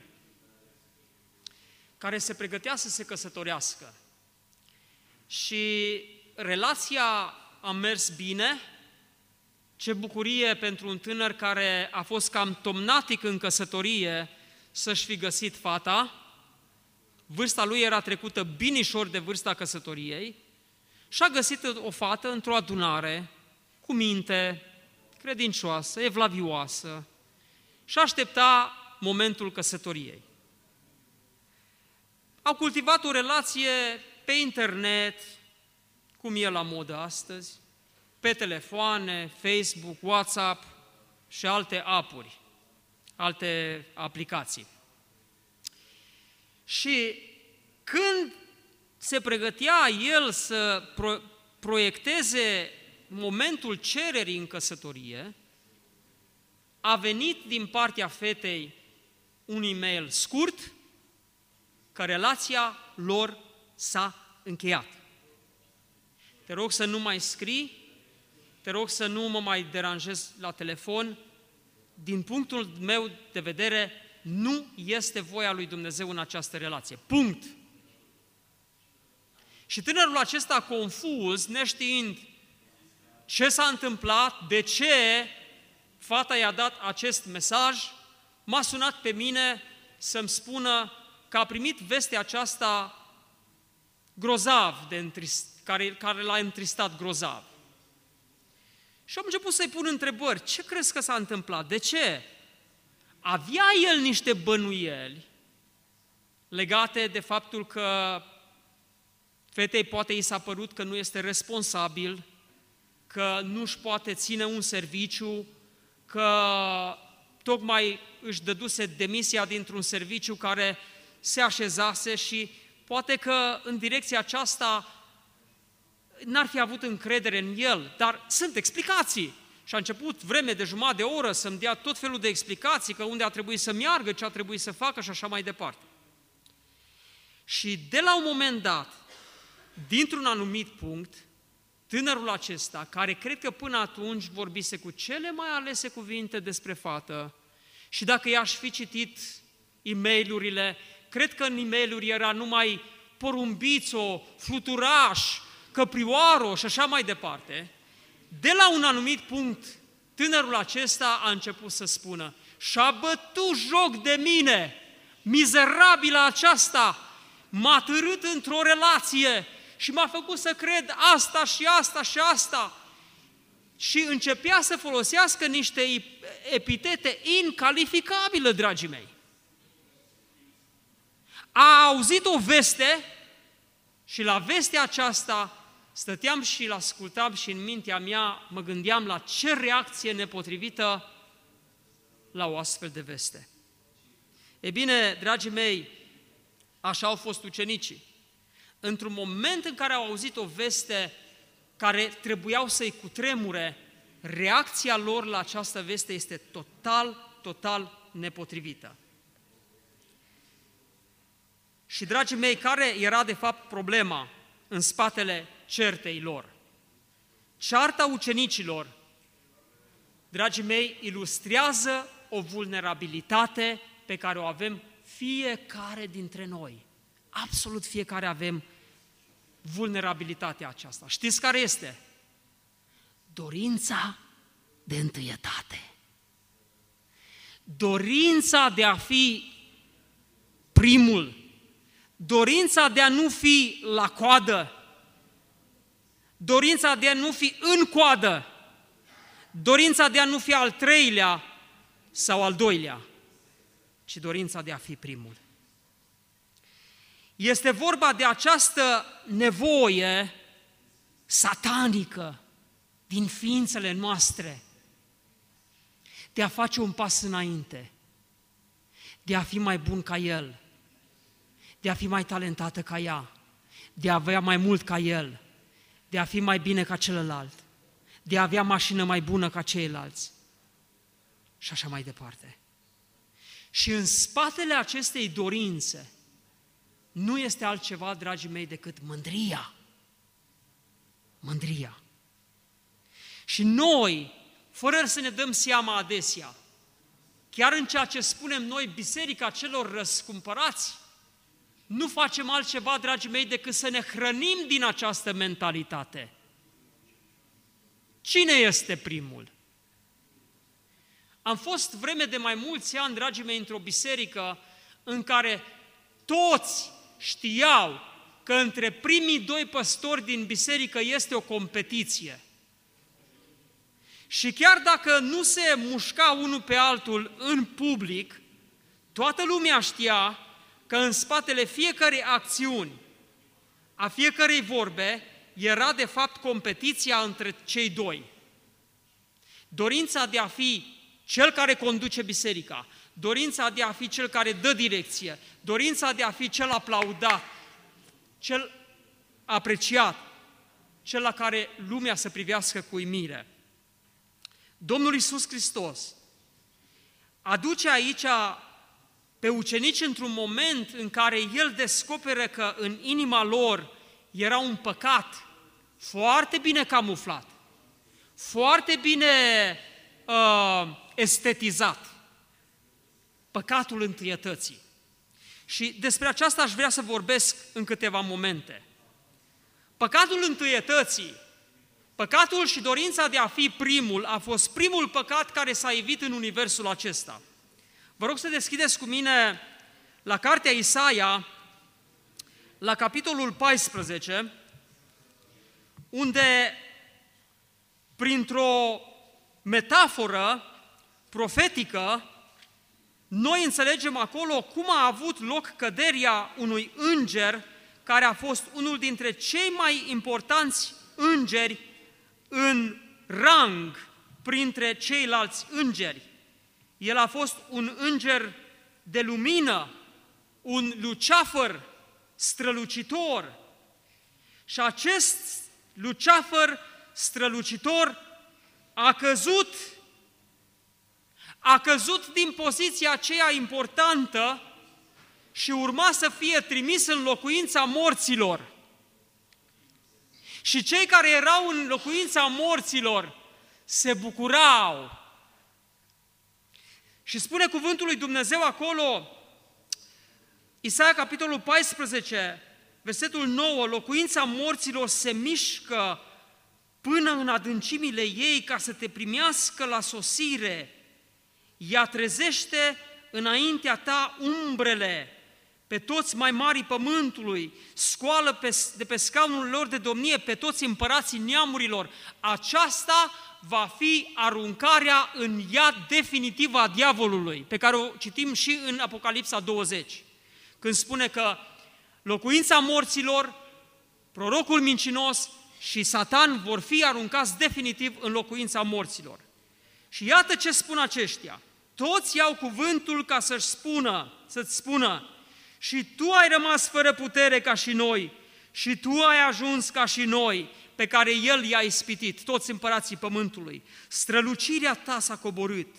care se pregătea să se căsătorească și relația a mers bine, ce bucurie pentru un tânăr care a fost cam tomnatic în căsătorie să-și fi găsit fata, vârsta lui era trecută binișor de vârsta căsătoriei, și a găsit o fată într-o adunare, cu minte, credincioasă, evlavioasă, și aștepta momentul căsătoriei. Au cultivat o relație pe internet, cum e la modă astăzi, pe telefoane, Facebook, WhatsApp și alte apuri, alte aplicații. Și când se pregătea el să pro- proiecteze momentul cererii în căsătorie, a venit din partea fetei un e-mail scurt că relația lor s-a încheiat. Te rog să nu mai scrii, te rog să nu mă mai deranjez la telefon. Din punctul meu de vedere, nu este voia lui Dumnezeu în această relație. Punct. Și tânărul acesta confuz, neștiind ce s-a întâmplat, de ce fata i-a dat acest mesaj, m-a sunat pe mine să-mi spună că a primit vestea aceasta grozav, de întrist, care, care l-a întristat grozav. Și am început să-i pun întrebări. Ce crezi că s-a întâmplat? De ce? Avea el niște bănuieli legate de faptul că fetei poate i s-a părut că nu este responsabil, că nu își poate ține un serviciu, că tocmai își dăduse demisia dintr-un serviciu care se așezase și poate că în direcția aceasta n-ar fi avut încredere în el, dar sunt explicații. Și a început vreme de jumătate de oră să-mi dea tot felul de explicații, că unde a trebuit să meargă, ce a trebuit să facă și așa mai departe. Și de la un moment dat, dintr-un anumit punct, tânărul acesta, care cred că până atunci vorbise cu cele mai alese cuvinte despre fată, și dacă i-aș fi citit e mail cred că în e mail era numai porumbițo, fluturaș, căprioaro și așa mai departe, de la un anumit punct, tânărul acesta a început să spună, și-a bătut joc de mine, mizerabilă aceasta, m-a târât într-o relație și m-a făcut să cred asta și asta și asta. Și începea să folosească niște epitete incalificabile, dragii mei. A auzit o veste și la vestea aceasta stăteam și îl ascultam și în mintea mea mă gândeam la ce reacție nepotrivită la o astfel de veste. E bine, dragii mei, așa au fost ucenicii. Într-un moment în care au auzit o veste care trebuiau să-i cutremure, reacția lor la această veste este total, total nepotrivită. Și, dragii mei, care era de fapt problema în spatele certei lor? Cearta ucenicilor, dragii mei, ilustrează o vulnerabilitate pe care o avem fiecare dintre noi. Absolut fiecare avem vulnerabilitatea aceasta. Știți care este? Dorința de întâietate. Dorința de a fi primul. Dorința de a nu fi la coadă. Dorința de a nu fi în coadă. Dorința de a nu fi al treilea sau al doilea, ci dorința de a fi primul. Este vorba de această nevoie satanică din ființele noastre de a face un pas înainte, de a fi mai bun ca el, de a fi mai talentată ca ea, de a avea mai mult ca el, de a fi mai bine ca celălalt, de a avea mașină mai bună ca ceilalți și așa mai departe. Și în spatele acestei dorințe nu este altceva, dragii mei, decât mândria. Mândria. Și noi, fără să ne dăm seama adesea, chiar în ceea ce spunem noi, biserica celor răscumpărați, nu facem altceva, dragii mei, decât să ne hrănim din această mentalitate. Cine este primul? Am fost vreme de mai mulți ani, dragii mei, într-o biserică în care toți știau că între primii doi păstori din biserică este o competiție. Și chiar dacă nu se mușca unul pe altul în public, toată lumea știa că în spatele fiecărei acțiuni, a fiecărei vorbe, era de fapt competiția între cei doi. Dorința de a fi cel care conduce biserica, dorința de a fi cel care dă direcție, dorința de a fi cel aplaudat, cel apreciat, cel la care lumea să privească cu uimire. Domnul Isus Hristos aduce aici pe ucenici într-un moment în care El descoperă că în inima lor era un păcat foarte bine camuflat, foarte bine uh, estetizat păcatul întâietății. Și despre aceasta aș vrea să vorbesc în câteva momente. Păcatul întâietății, păcatul și dorința de a fi primul, a fost primul păcat care s-a evit în universul acesta. Vă rog să deschideți cu mine la cartea Isaia, la capitolul 14, unde printr-o metaforă profetică, noi înțelegem acolo cum a avut loc căderia unui înger care a fost unul dintre cei mai importanți îngeri în rang printre ceilalți îngeri. El a fost un înger de lumină, un luceafăr strălucitor. Și acest luceafăr strălucitor a căzut a căzut din poziția aceea importantă și urma să fie trimis în locuința morților. Și cei care erau în locuința morților se bucurau. Și spune cuvântul lui Dumnezeu acolo, Isaia capitolul 14, versetul 9, locuința morților se mișcă până în adâncimile ei ca să te primească la sosire. Ea trezește înaintea ta umbrele pe toți mai mari pământului, scoală pe, de pe scaunul lor de domnie pe toți împărații neamurilor. Aceasta va fi aruncarea în iad definitivă a diavolului, pe care o citim și în Apocalipsa 20, când spune că locuința morților, prorocul mincinos și Satan vor fi aruncați definitiv în locuința morților. Și iată ce spun aceștia. Toți iau cuvântul ca să-și spună, să-ți spună, și tu ai rămas fără putere ca și noi, și tu ai ajuns ca și noi, pe care El i-a ispitit, toți împărații pământului. Strălucirea ta s-a coborât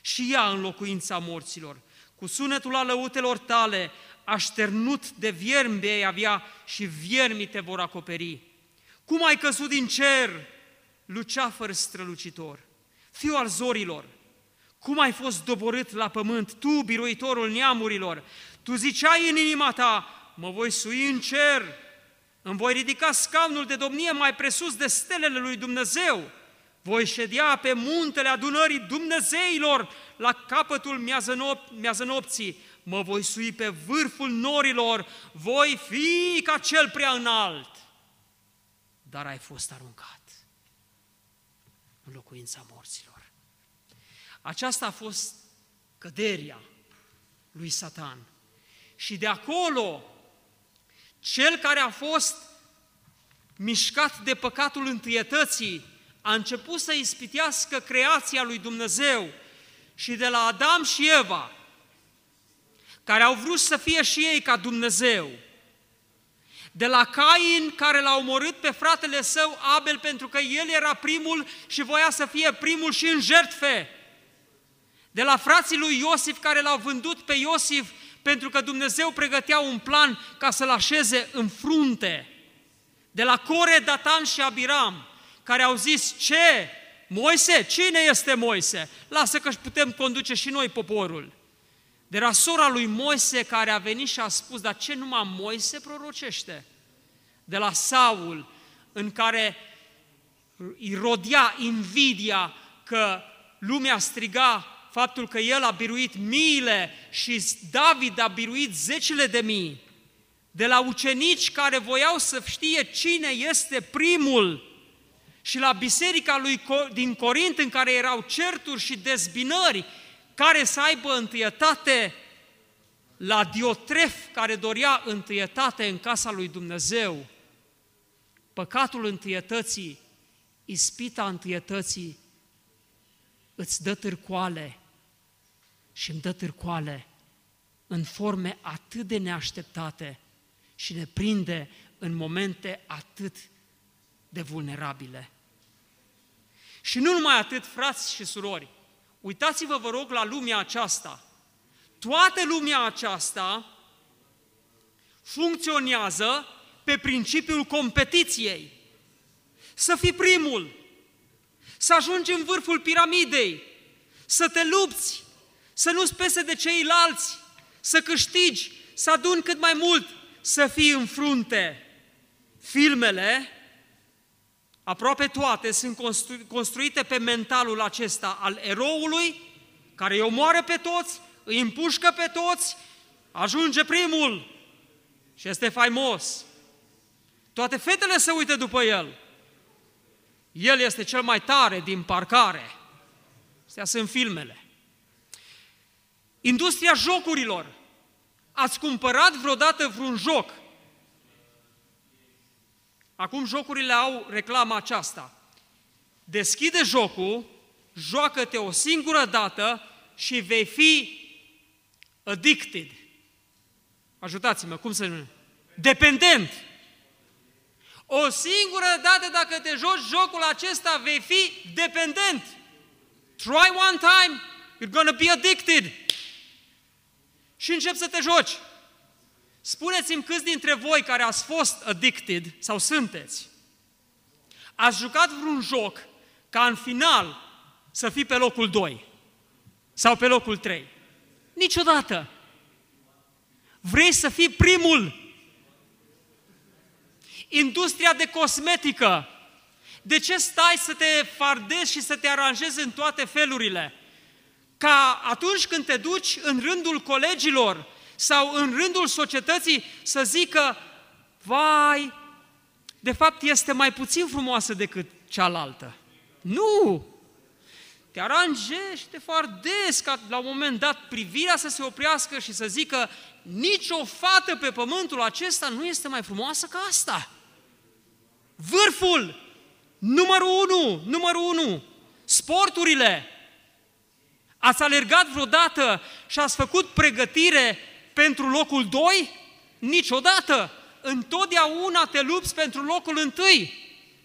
și ea în locuința morților. Cu sunetul alăutelor tale, așternut de viermi vei avea și viermii te vor acoperi. Cum ai căzut din cer, luceafăr strălucitor, fiu al zorilor, cum ai fost doborât la pământ, tu, biruitorul neamurilor, tu ziceai în inima ta, mă voi sui în cer, îmi voi ridica scaunul de domnie mai presus de stelele lui Dumnezeu, voi ședea pe muntele adunării Dumnezeilor la capătul miază nopții, mă voi sui pe vârful norilor, voi fi ca cel prea înalt. Dar ai fost aruncat în locuința morților. Aceasta a fost căderia lui Satan. Și de acolo, cel care a fost mișcat de păcatul întâietății, a început să ispitească creația lui Dumnezeu și de la Adam și Eva, care au vrut să fie și ei ca Dumnezeu, de la Cain, care l-a omorât pe fratele său Abel pentru că el era primul și voia să fie primul și în jertfe, de la frații lui Iosif care l-au vândut pe Iosif pentru că Dumnezeu pregătea un plan ca să-l așeze în frunte. De la Core, Datan și Abiram, care au zis, ce? Moise? Cine este Moise? Lasă că putem conduce și noi poporul. De la sora lui Moise care a venit și a spus, dar ce numai Moise prorocește? De la Saul, în care îi rodea invidia că lumea striga faptul că el a biruit miile și David a biruit zecile de mii, de la ucenici care voiau să știe cine este primul și la biserica lui din Corint în care erau certuri și dezbinări, care să aibă întâietate la Diotref care dorea întâietate în casa lui Dumnezeu. Păcatul întâietății, ispita întâietății, îți dă târcoale și îmi dă târcoale în forme atât de neașteptate și ne prinde în momente atât de vulnerabile. Și nu numai atât, frați și surori, uitați-vă, vă rog, la lumea aceasta. Toată lumea aceasta funcționează pe principiul competiției. Să fii primul, să ajungi în vârful piramidei, să te lupți, să nu-ți pese de ceilalți, să câștigi, să aduni cât mai mult, să fii în frunte. Filmele, aproape toate, sunt constru- construite pe mentalul acesta al eroului, care îi omoară pe toți, îi împușcă pe toți, ajunge primul. Și este faimos. Toate fetele se uită după el. El este cel mai tare din parcare. Astea sunt filmele. Industria jocurilor. Ați cumpărat vreodată vreun joc? Acum jocurile au reclama aceasta. Deschide jocul, joacă-te o singură dată și vei fi addicted. Ajutați-mă, cum să nu? Dependent. O singură dată dacă te joci jocul acesta vei fi dependent. Try one time, you're gonna be addicted. Și încep să te joci. Spuneți-mi câți dintre voi care ați fost addicted sau sunteți, ați jucat vreun joc ca în final să fii pe locul 2 sau pe locul 3. Niciodată. Vrei să fii primul. Industria de cosmetică. De ce stai să te fardezi și să te aranjezi în toate felurile? Ca atunci când te duci în rândul colegilor sau în rândul societății să zică, vai, de fapt este mai puțin frumoasă decât cealaltă. Nu! Te aranjezi, te fardezi ca la un moment dat privirea să se oprească și să zică nicio fată pe pământul acesta nu este mai frumoasă ca asta. Vârful, numărul unu, numărul unu, sporturile. Ați alergat vreodată și ați făcut pregătire pentru locul 2? Niciodată! Întotdeauna te lupți pentru locul întâi.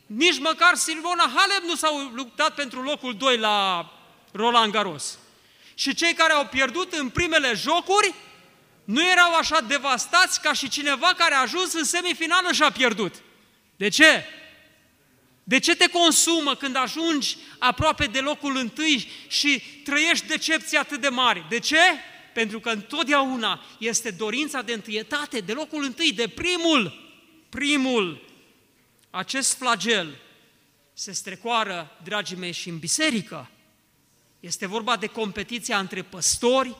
Nici măcar Silvona Halep nu s-au luptat pentru locul 2 la Roland Garros. Și cei care au pierdut în primele jocuri nu erau așa devastați ca și cineva care a ajuns în semifinală și a pierdut. De ce? De ce te consumă când ajungi aproape de locul întâi și trăiești decepții atât de mari? De ce? Pentru că întotdeauna este dorința de întâietate, de locul întâi, de primul, primul. Acest flagel se strecoară, dragii mei, și în biserică. Este vorba de competiția între păstori,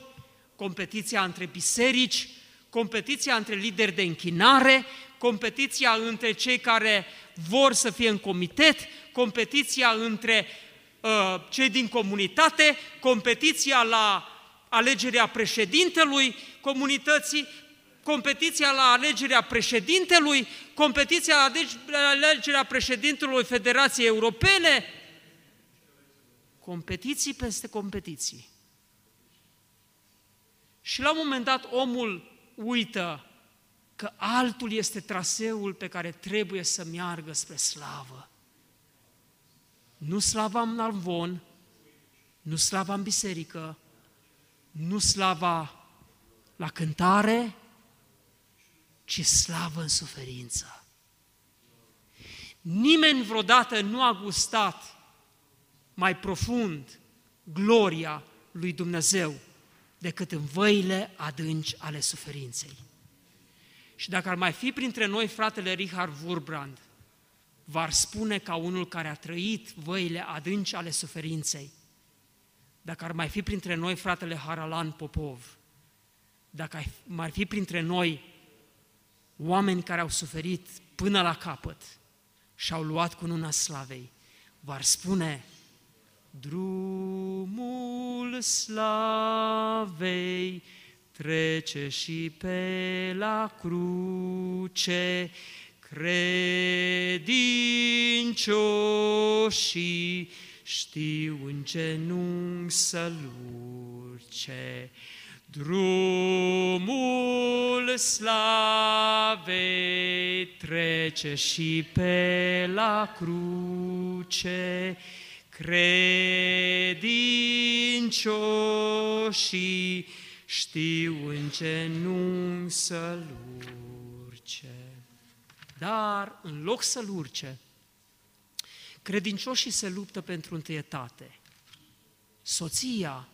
competiția între biserici, competiția între lideri de închinare, competiția între cei care vor să fie în comitet, competiția între uh, cei din comunitate, competiția la alegerea președintelui comunității, competiția la alegerea președintelui, competiția la alegerea președintelui Federației Europene, competiții peste competiții. Și la un moment dat omul uită că altul este traseul pe care trebuie să meargă spre slavă. Nu slava în alvon, nu slava în biserică, nu slava la cântare, ci slavă în suferință. Nimeni vreodată nu a gustat mai profund gloria lui Dumnezeu decât în văile adânci ale suferinței. Și dacă ar mai fi printre noi fratele Richard Wurbrand, v-ar spune ca unul care a trăit văile adânci ale suferinței, dacă ar mai fi printre noi fratele Haralan Popov, dacă ar mai fi printre noi oameni care au suferit până la capăt și au luat cu nuna slavei, v-ar spune, drumul slavei trece și pe la cruce, credincioșii știu în genunchi să-l urce. Drumul slavei trece și pe la cruce, credincioșii știu în genunchi să-l urce. Dar în loc să-l urce, Credincioșii se luptă pentru întâietate. Soția,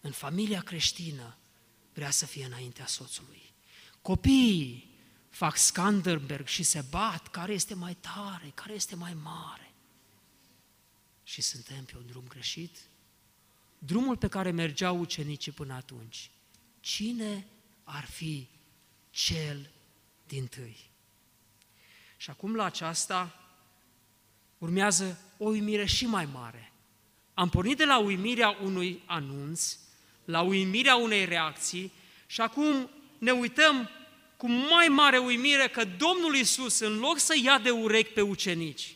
în familia creștină, vrea să fie înaintea soțului. Copiii fac Skanderberg și se bat care este mai tare, care este mai mare. Și suntem pe un drum greșit? Drumul pe care mergeau ucenicii până atunci. Cine ar fi cel din tâi. Și acum la aceasta urmează o uimire și mai mare. Am pornit de la uimirea unui anunț, la uimirea unei reacții și acum ne uităm cu mai mare uimire că Domnul Isus, în loc să ia de urechi pe ucenici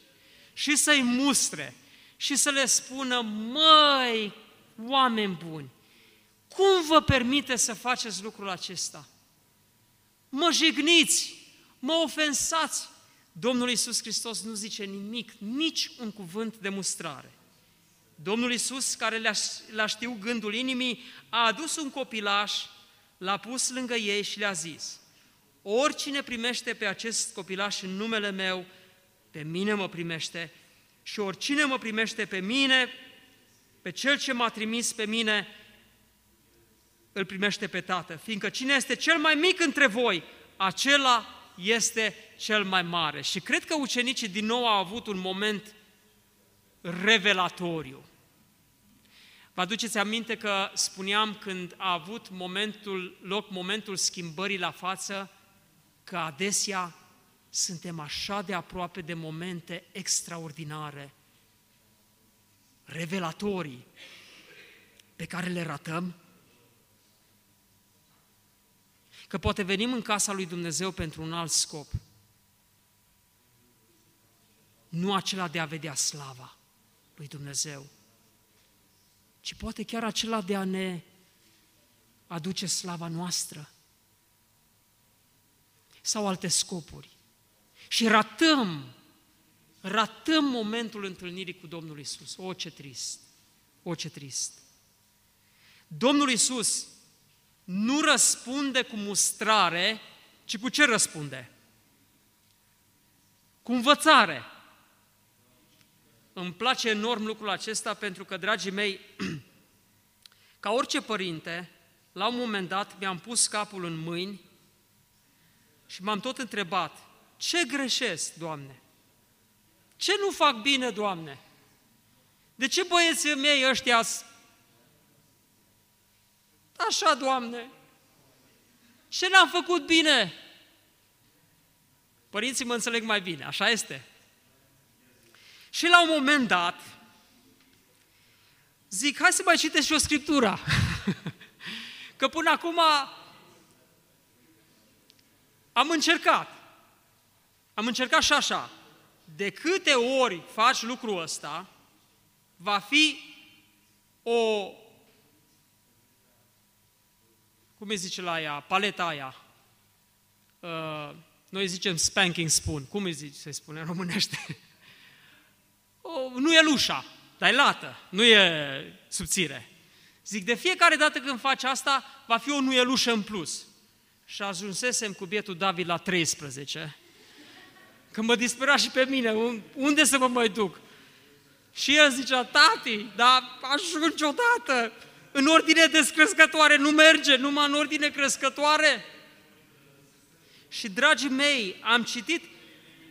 și să-i mustre și să le spună, măi, oameni buni, cum vă permite să faceți lucrul acesta? Mă jigniți, mă ofensați. Domnul Isus Hristos nu zice nimic, nici un cuvânt de mustrare. Domnul Isus, care le-a, le știu gândul inimii, a adus un copilaș, l-a pus lângă ei și le-a zis, oricine primește pe acest copilaș în numele meu, pe mine mă primește și oricine mă primește pe mine, pe cel ce m-a trimis pe mine, îl primește pe Tată, fiindcă cine este cel mai mic între voi, acela este cel mai mare. Și cred că ucenicii din nou au avut un moment revelatoriu. Vă aduceți aminte că spuneam când a avut momentul, loc momentul schimbării la față, că adesea suntem așa de aproape de momente extraordinare, revelatorii, pe care le ratăm? Că poate venim în casa lui Dumnezeu pentru un alt scop, nu acela de a vedea slava lui Dumnezeu, ci poate chiar acela de a ne aduce slava noastră sau alte scopuri. Și ratăm, ratăm momentul întâlnirii cu Domnul Isus. O, ce trist! O, ce trist! Domnul Isus nu răspunde cu mustrare, ci cu ce răspunde? Cu învățare. Îmi place enorm lucrul acesta pentru că, dragii mei, ca orice părinte, la un moment dat mi-am pus capul în mâini și m-am tot întrebat, ce greșesc, Doamne? Ce nu fac bine, Doamne? De ce băieții mei ăștia Așa, Doamne, ce n-am făcut bine? Părinții mă înțeleg mai bine, așa este. Și la un moment dat, zic, hai să mai citești și o scriptură. Că până acum am încercat. Am încercat și așa. De câte ori faci lucrul ăsta, va fi o, cum îi zice la ea, paleta aia. Uh, noi zicem spanking spoon. Cum îi zice, se spune în românește? O, nu e lușa, dar e lată, nu e subțire. Zic, de fiecare dată când faci asta, va fi o nuielușă în plus. Și ajunsesem cu bietul David la 13, că mă dispera și pe mine, unde să mă mai duc? Și el zicea, tati, dar ajungi odată, în ordine descrescătoare, nu merge, numai în ordine crescătoare. Și, dragii mei, am citit,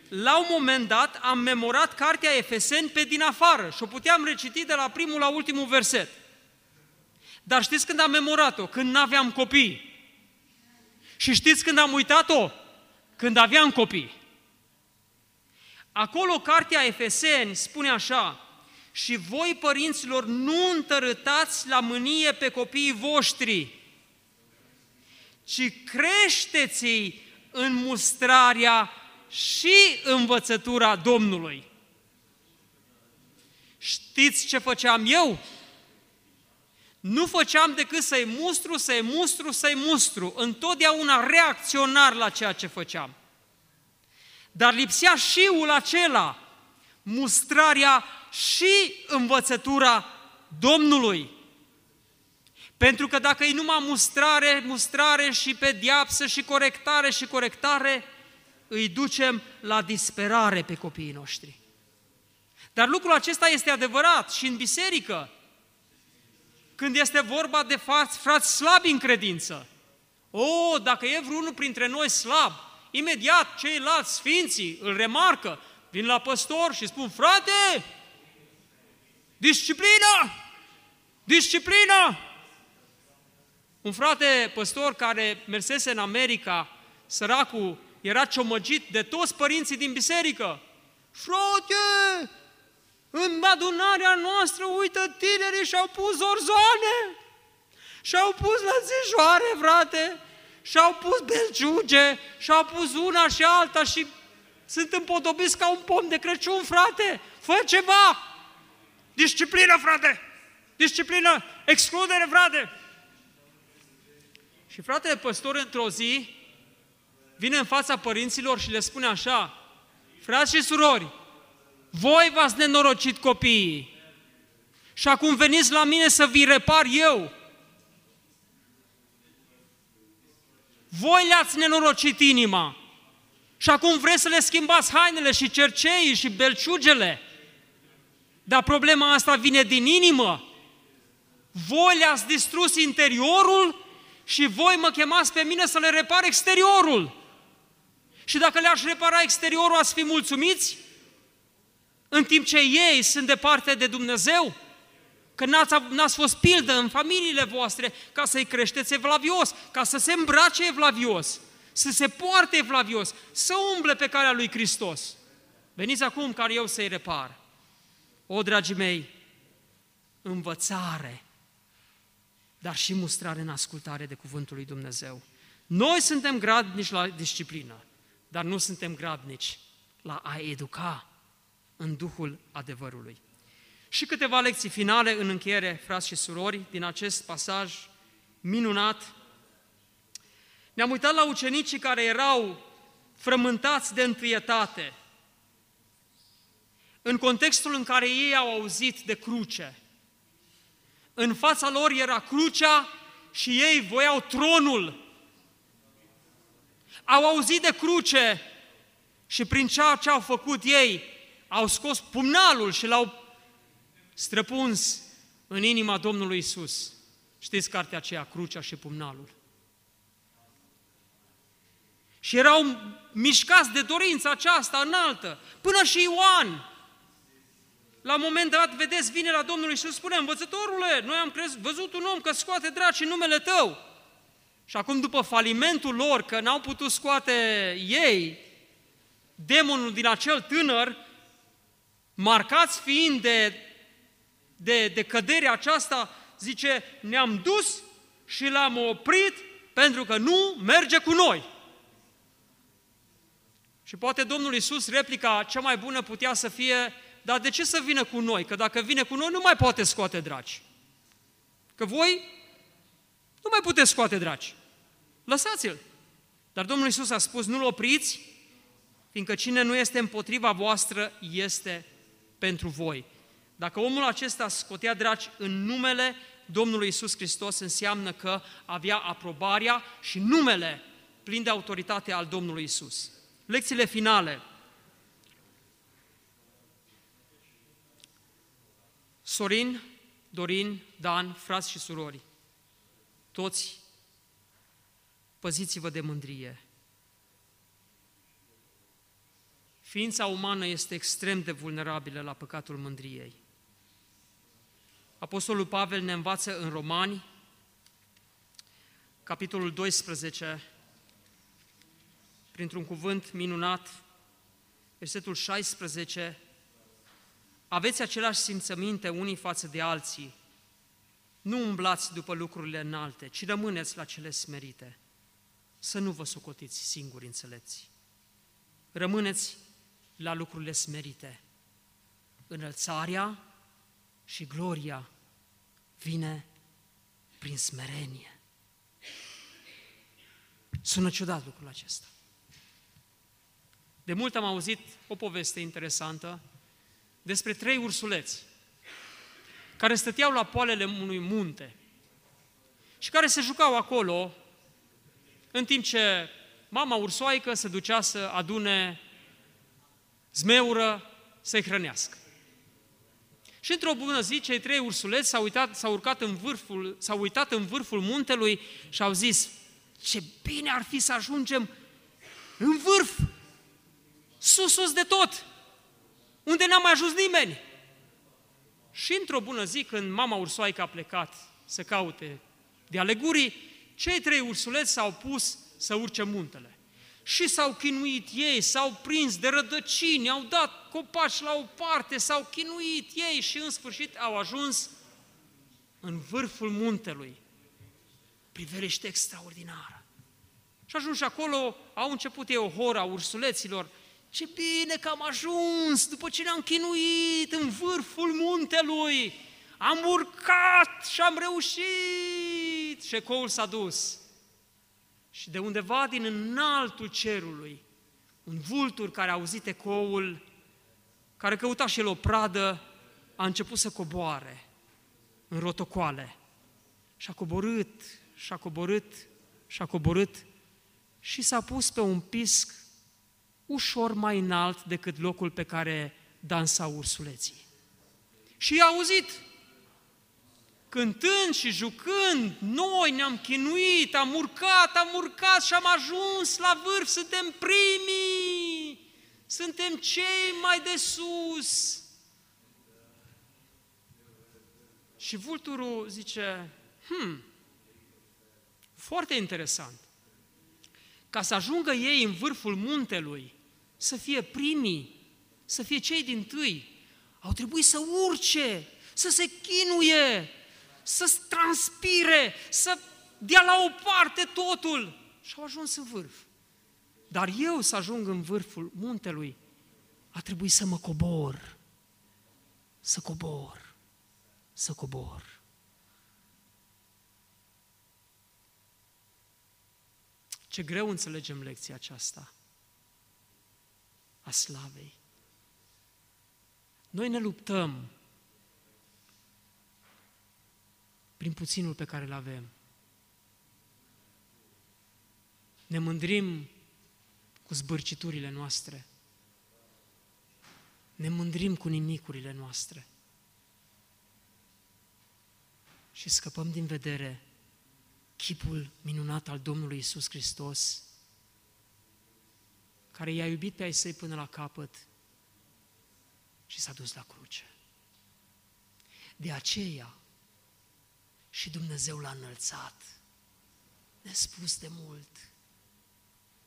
la un moment dat am memorat cartea Efeseni pe din afară și o puteam reciti de la primul la ultimul verset. Dar știți când am memorat-o? Când n-aveam copii. Și știți când am uitat-o? Când aveam copii. Acolo, cartea Efeseni spune așa, și voi, părinților, nu întărâtați la mânie pe copiii voștri, ci creșteți-i în mustrarea și învățătura Domnului. Știți ce făceam eu? Nu făceam decât să-i mustru, să-i mustru, să-i mustru, întotdeauna reacționar la ceea ce făceam. Dar lipsea și ul acela, mustrarea și învățătura Domnului. Pentru că dacă e numai mustrare, mustrare și pediapsă și corectare și corectare, îi ducem la disperare pe copiii noștri. Dar lucrul acesta este adevărat și în biserică, când este vorba de frați, frați slabi în credință. O, dacă e vreunul printre noi slab, imediat ceilalți sfinții îl remarcă, vin la păstor și spun, frate, disciplină, disciplină! Un frate păstor care mersese în America, săracul, era ciomăgit de toți părinții din biserică. Frate, în adunarea noastră, uită, tinerii și-au pus orzoane, și-au pus lățișoare, frate, și-au pus belciuge, și-au pus una și alta și sunt împodobiți ca un pom de Crăciun, frate, fă ceva! Disciplină, frate! Disciplină! Excludere, frate! Și fratele păstor într-o zi vine în fața părinților și le spune așa, frați și surori, voi v-ați nenorocit copiii și acum veniți la mine să vi repar eu. Voi le-ați nenorocit inima și acum vreți să le schimbați hainele și cerceii și belciugele. Dar problema asta vine din inimă. Voi le-ați distrus interiorul și voi mă chemați pe mine să le repar exteriorul. Și dacă le-aș repara exteriorul, ați fi mulțumiți? În timp ce ei sunt departe de Dumnezeu? Că n-ați, n-ați fost pildă în familiile voastre ca să-i creșteți evlavios, ca să se îmbrace evlavios, să se poarte evlavios, să umble pe calea lui Hristos. Veniți acum care eu să-i repar. O, dragii mei, învățare, dar și mustrare în ascultare de Cuvântul lui Dumnezeu. Noi suntem gradnici la disciplină, dar nu suntem gradnici la a educa în Duhul adevărului. Și câteva lecții finale în încheiere, frați și surori, din acest pasaj minunat. Ne-am uitat la ucenicii care erau frământați de întâietate, în contextul în care ei au auzit de cruce. În fața lor era crucea și ei voiau tronul. Au auzit de cruce și prin ceea ce au făcut ei, au scos pumnalul și l-au străpuns în inima Domnului Isus. Știți cartea aceea, Crucea și Pumnalul. Și erau mișcați de dorința aceasta înaltă. Până și Ioan, la un moment dat, vedeți, vine la Domnul Isus, spune, învățătorule, noi am crezut, văzut un om că scoate draci în numele tău. Și acum, după falimentul lor, că n-au putut scoate ei demonul din acel tânăr, marcați fiind de, de, de căderea aceasta, zice, ne-am dus și l-am oprit pentru că nu merge cu noi. Și poate Domnul Isus, replica cea mai bună putea să fie, dar de ce să vină cu noi? Că dacă vine cu noi, nu mai poate scoate draci. Că voi nu mai puteți scoate draci. Lăsați-l. Dar Domnul Isus a spus, nu-l opriți, fiindcă cine nu este împotriva voastră este pentru voi. Dacă omul acesta scotea draci în numele Domnului Isus Hristos, înseamnă că avea aprobarea și numele plin de autoritate al Domnului Isus. Lecțiile finale. Sorin, Dorin, Dan, frați și surori, toți păziți-vă de mândrie. Ființa umană este extrem de vulnerabilă la păcatul mândriei. Apostolul Pavel ne învață în Romani, capitolul 12, printr-un cuvânt minunat, versetul 16, aveți același simțăminte unii față de alții, nu umblați după lucrurile înalte, ci rămâneți la cele smerite. Să nu vă socotiți singuri înțelepți. Rămâneți la lucrurile smerite. Înălțarea și gloria vine prin smerenie. Sună ciudat lucrul acesta. De mult am auzit o poveste interesantă despre trei ursuleți care stăteau la poalele unui munte și care se jucau acolo în timp ce mama ursoaică se ducea să adune zmeură să-i hrănească. Și într-o bună zi, cei trei ursuleți s-au, uitat, s-au, urcat în vârful, s-au uitat în vârful muntelui și au zis, ce bine ar fi să ajungem în vârf, sus, sus de tot, unde n-a mai ajuns nimeni. Și într-o bună zi, când mama ursoaică a plecat să caute de alegurii, cei trei ursuleți s-au pus să urce muntele. Și s-au chinuit ei, s-au prins de rădăcini, au dat copaci la o parte, s-au chinuit ei și în sfârșit au ajuns în vârful muntelui. Priveliște extraordinară. Și ajuns acolo, au început ei o hora ursuleților. Ce bine că am ajuns după ce ne-am chinuit în vârful muntelui. Am urcat și am reușit. Și ecoul s-a dus. Și de undeva din înaltul cerului, un vultur care a auzit ecoul, care căuta și el o pradă, a început să coboare în rotocoale. Și a coborât, și a coborât, și a coborât și s-a pus pe un pisc ușor mai înalt decât locul pe care dansau ursuleții. Și i-a auzit cântând și jucând, noi ne-am chinuit, am urcat, am urcat și am ajuns la vârf, suntem primii, suntem cei mai de sus. Și vulturul zice, hmm, foarte interesant. Ca să ajungă ei în vârful muntelui, să fie primii, să fie cei din tâi, au trebuit să urce, să se chinuie, să transpire, să dea la o parte totul. Și au ajuns în vârf. Dar eu să ajung în vârful muntelui, a trebuit să mă cobor, să cobor, să cobor. Ce greu înțelegem lecția aceasta a slavei. Noi ne luptăm prin puținul pe care îl avem. Ne mândrim cu zbârciturile noastre. Ne mândrim cu nimicurile noastre. Și scăpăm din vedere chipul minunat al Domnului Isus Hristos, care i-a iubit pe ai săi până la capăt și s-a dus la cruce. De aceea, și Dumnezeu l-a înălțat, nespus de mult,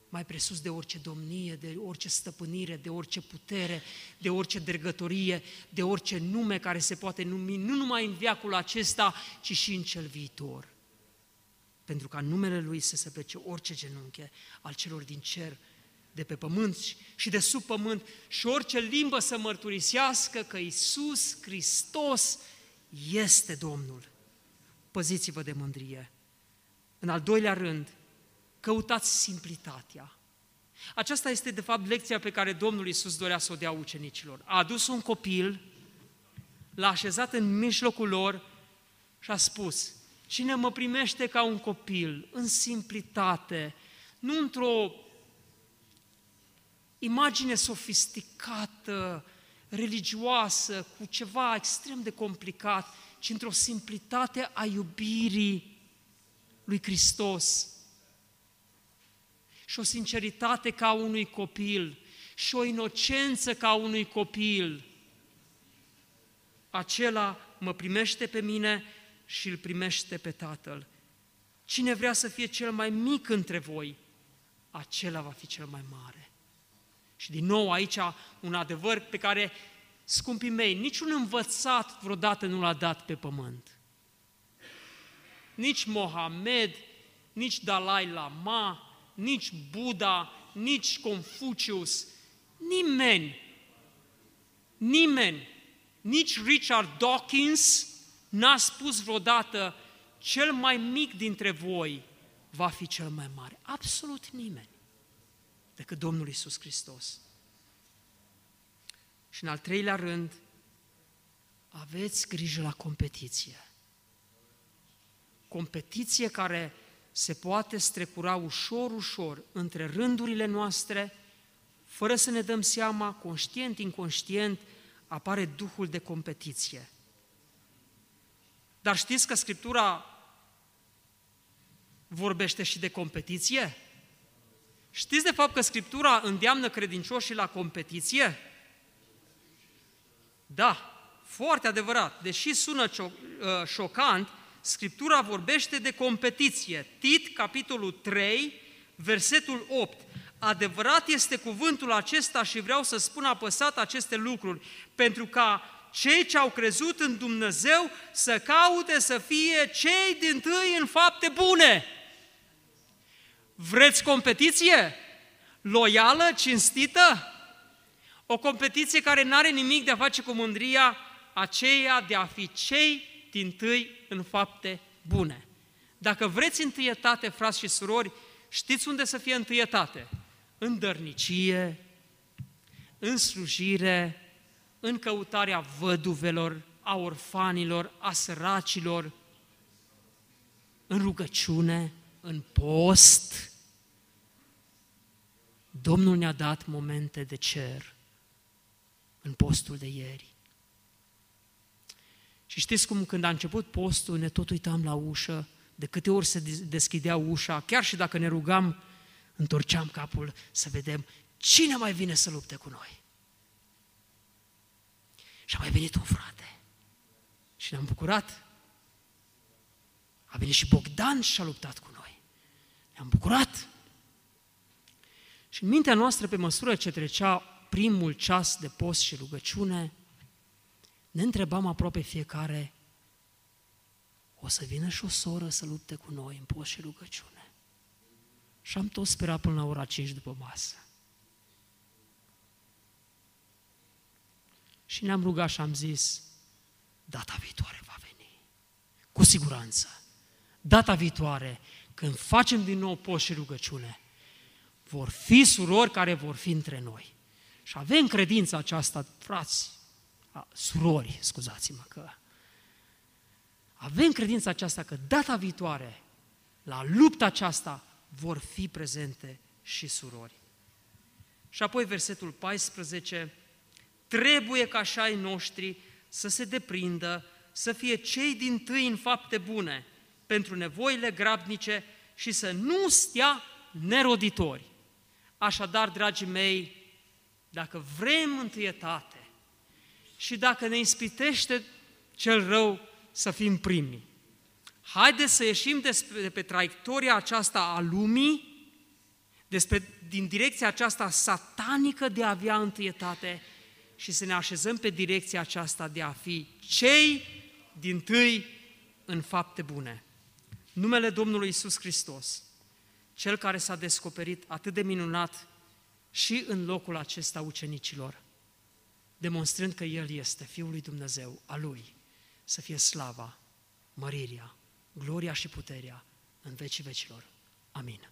mai presus de orice domnie, de orice stăpânire, de orice putere, de orice dergătorie, de orice nume care se poate numi, nu numai în viacul acesta, ci și în cel viitor. Pentru ca numele Lui să se plece orice genunche al celor din cer, de pe pământ și de sub pământ și orice limbă să mărturisească că Isus Hristos este Domnul păziți-vă de mândrie. În al doilea rând, căutați simplitatea. Aceasta este, de fapt, lecția pe care Domnul Iisus dorea să o dea ucenicilor. A adus un copil, l-a așezat în mijlocul lor și a spus, cine mă primește ca un copil, în simplitate, nu într-o imagine sofisticată, religioasă, cu ceva extrem de complicat, ci într-o simplitate a iubirii lui Hristos. Și o sinceritate ca unui copil, și o inocență ca unui copil. Acela mă primește pe mine și îl primește pe Tatăl. Cine vrea să fie cel mai mic între voi, acela va fi cel mai mare. Și din nou aici un adevăr pe care scumpii mei, niciun învățat vreodată nu l-a dat pe pământ. Nici Mohamed, nici Dalai Lama, nici Buddha, nici Confucius, nimeni, nimeni, nici Richard Dawkins n-a spus vreodată cel mai mic dintre voi va fi cel mai mare. Absolut nimeni decât Domnul Isus Hristos. Și în al treilea rând, aveți grijă la competiție. Competiție care se poate strecura ușor, ușor între rândurile noastre, fără să ne dăm seama, conștient, inconștient, apare duhul de competiție. Dar știți că Scriptura vorbește și de competiție? Știți de fapt că Scriptura îndeamnă credincioșii la competiție? Da, foarte adevărat. Deși sună uh, șocant, Scriptura vorbește de competiție. Tit, capitolul 3, versetul 8. adevărat este cuvântul acesta și vreau să spun apăsat aceste lucruri, pentru ca cei ce au crezut în Dumnezeu să caute să fie cei din tâi în fapte bune. Vreți competiție? Loială, cinstită? O competiție care nu are nimic de a face cu mândria aceea de a fi cei din tâi în fapte bune. Dacă vreți întâietate, frați și surori, știți unde să fie întâietate? În dărnicie, în slujire, în căutarea văduvelor, a orfanilor, a săracilor, în rugăciune, în post. Domnul ne-a dat momente de cer în postul de ieri. Și știți cum când a început postul, ne tot uitam la ușă, de câte ori se deschidea ușa, chiar și dacă ne rugam, întorceam capul să vedem cine mai vine să lupte cu noi. Și a mai venit un frate. Și ne-am bucurat. A venit și Bogdan și a luptat cu noi. Ne-am bucurat. Și în mintea noastră, pe măsură ce trecea primul ceas de post și rugăciune, ne întrebam aproape fiecare, o să vină și o soră să lupte cu noi în post și rugăciune. Și am tot sperat până la ora 5 după masă. Și ne-am rugat și am zis, data viitoare va veni. Cu siguranță. Data viitoare, când facem din nou post și rugăciune, vor fi surori care vor fi între noi. Și avem credința aceasta, frați, a, surori, scuzați-mă că avem credința aceasta că data viitoare, la lupta aceasta, vor fi prezente și surori. Și apoi versetul 14, trebuie ca așa ai noștri să se deprindă, să fie cei din tâi în fapte bune, pentru nevoile grabnice și să nu stea neroditori. Așadar, dragii mei, dacă vrem întâietate și dacă ne ispitește cel rău să fim primii, haideți să ieșim despre, de pe traiectoria aceasta a lumii, despre, din direcția aceasta satanică de a avea întâietate și să ne așezăm pe direcția aceasta de a fi cei din tâi în fapte bune. Numele Domnului Isus Hristos, Cel care s-a descoperit atât de minunat și în locul acesta ucenicilor, demonstrând că El este Fiul lui Dumnezeu, a Lui, să fie slava, mărirea, gloria și puterea în vecii vecilor. Amin.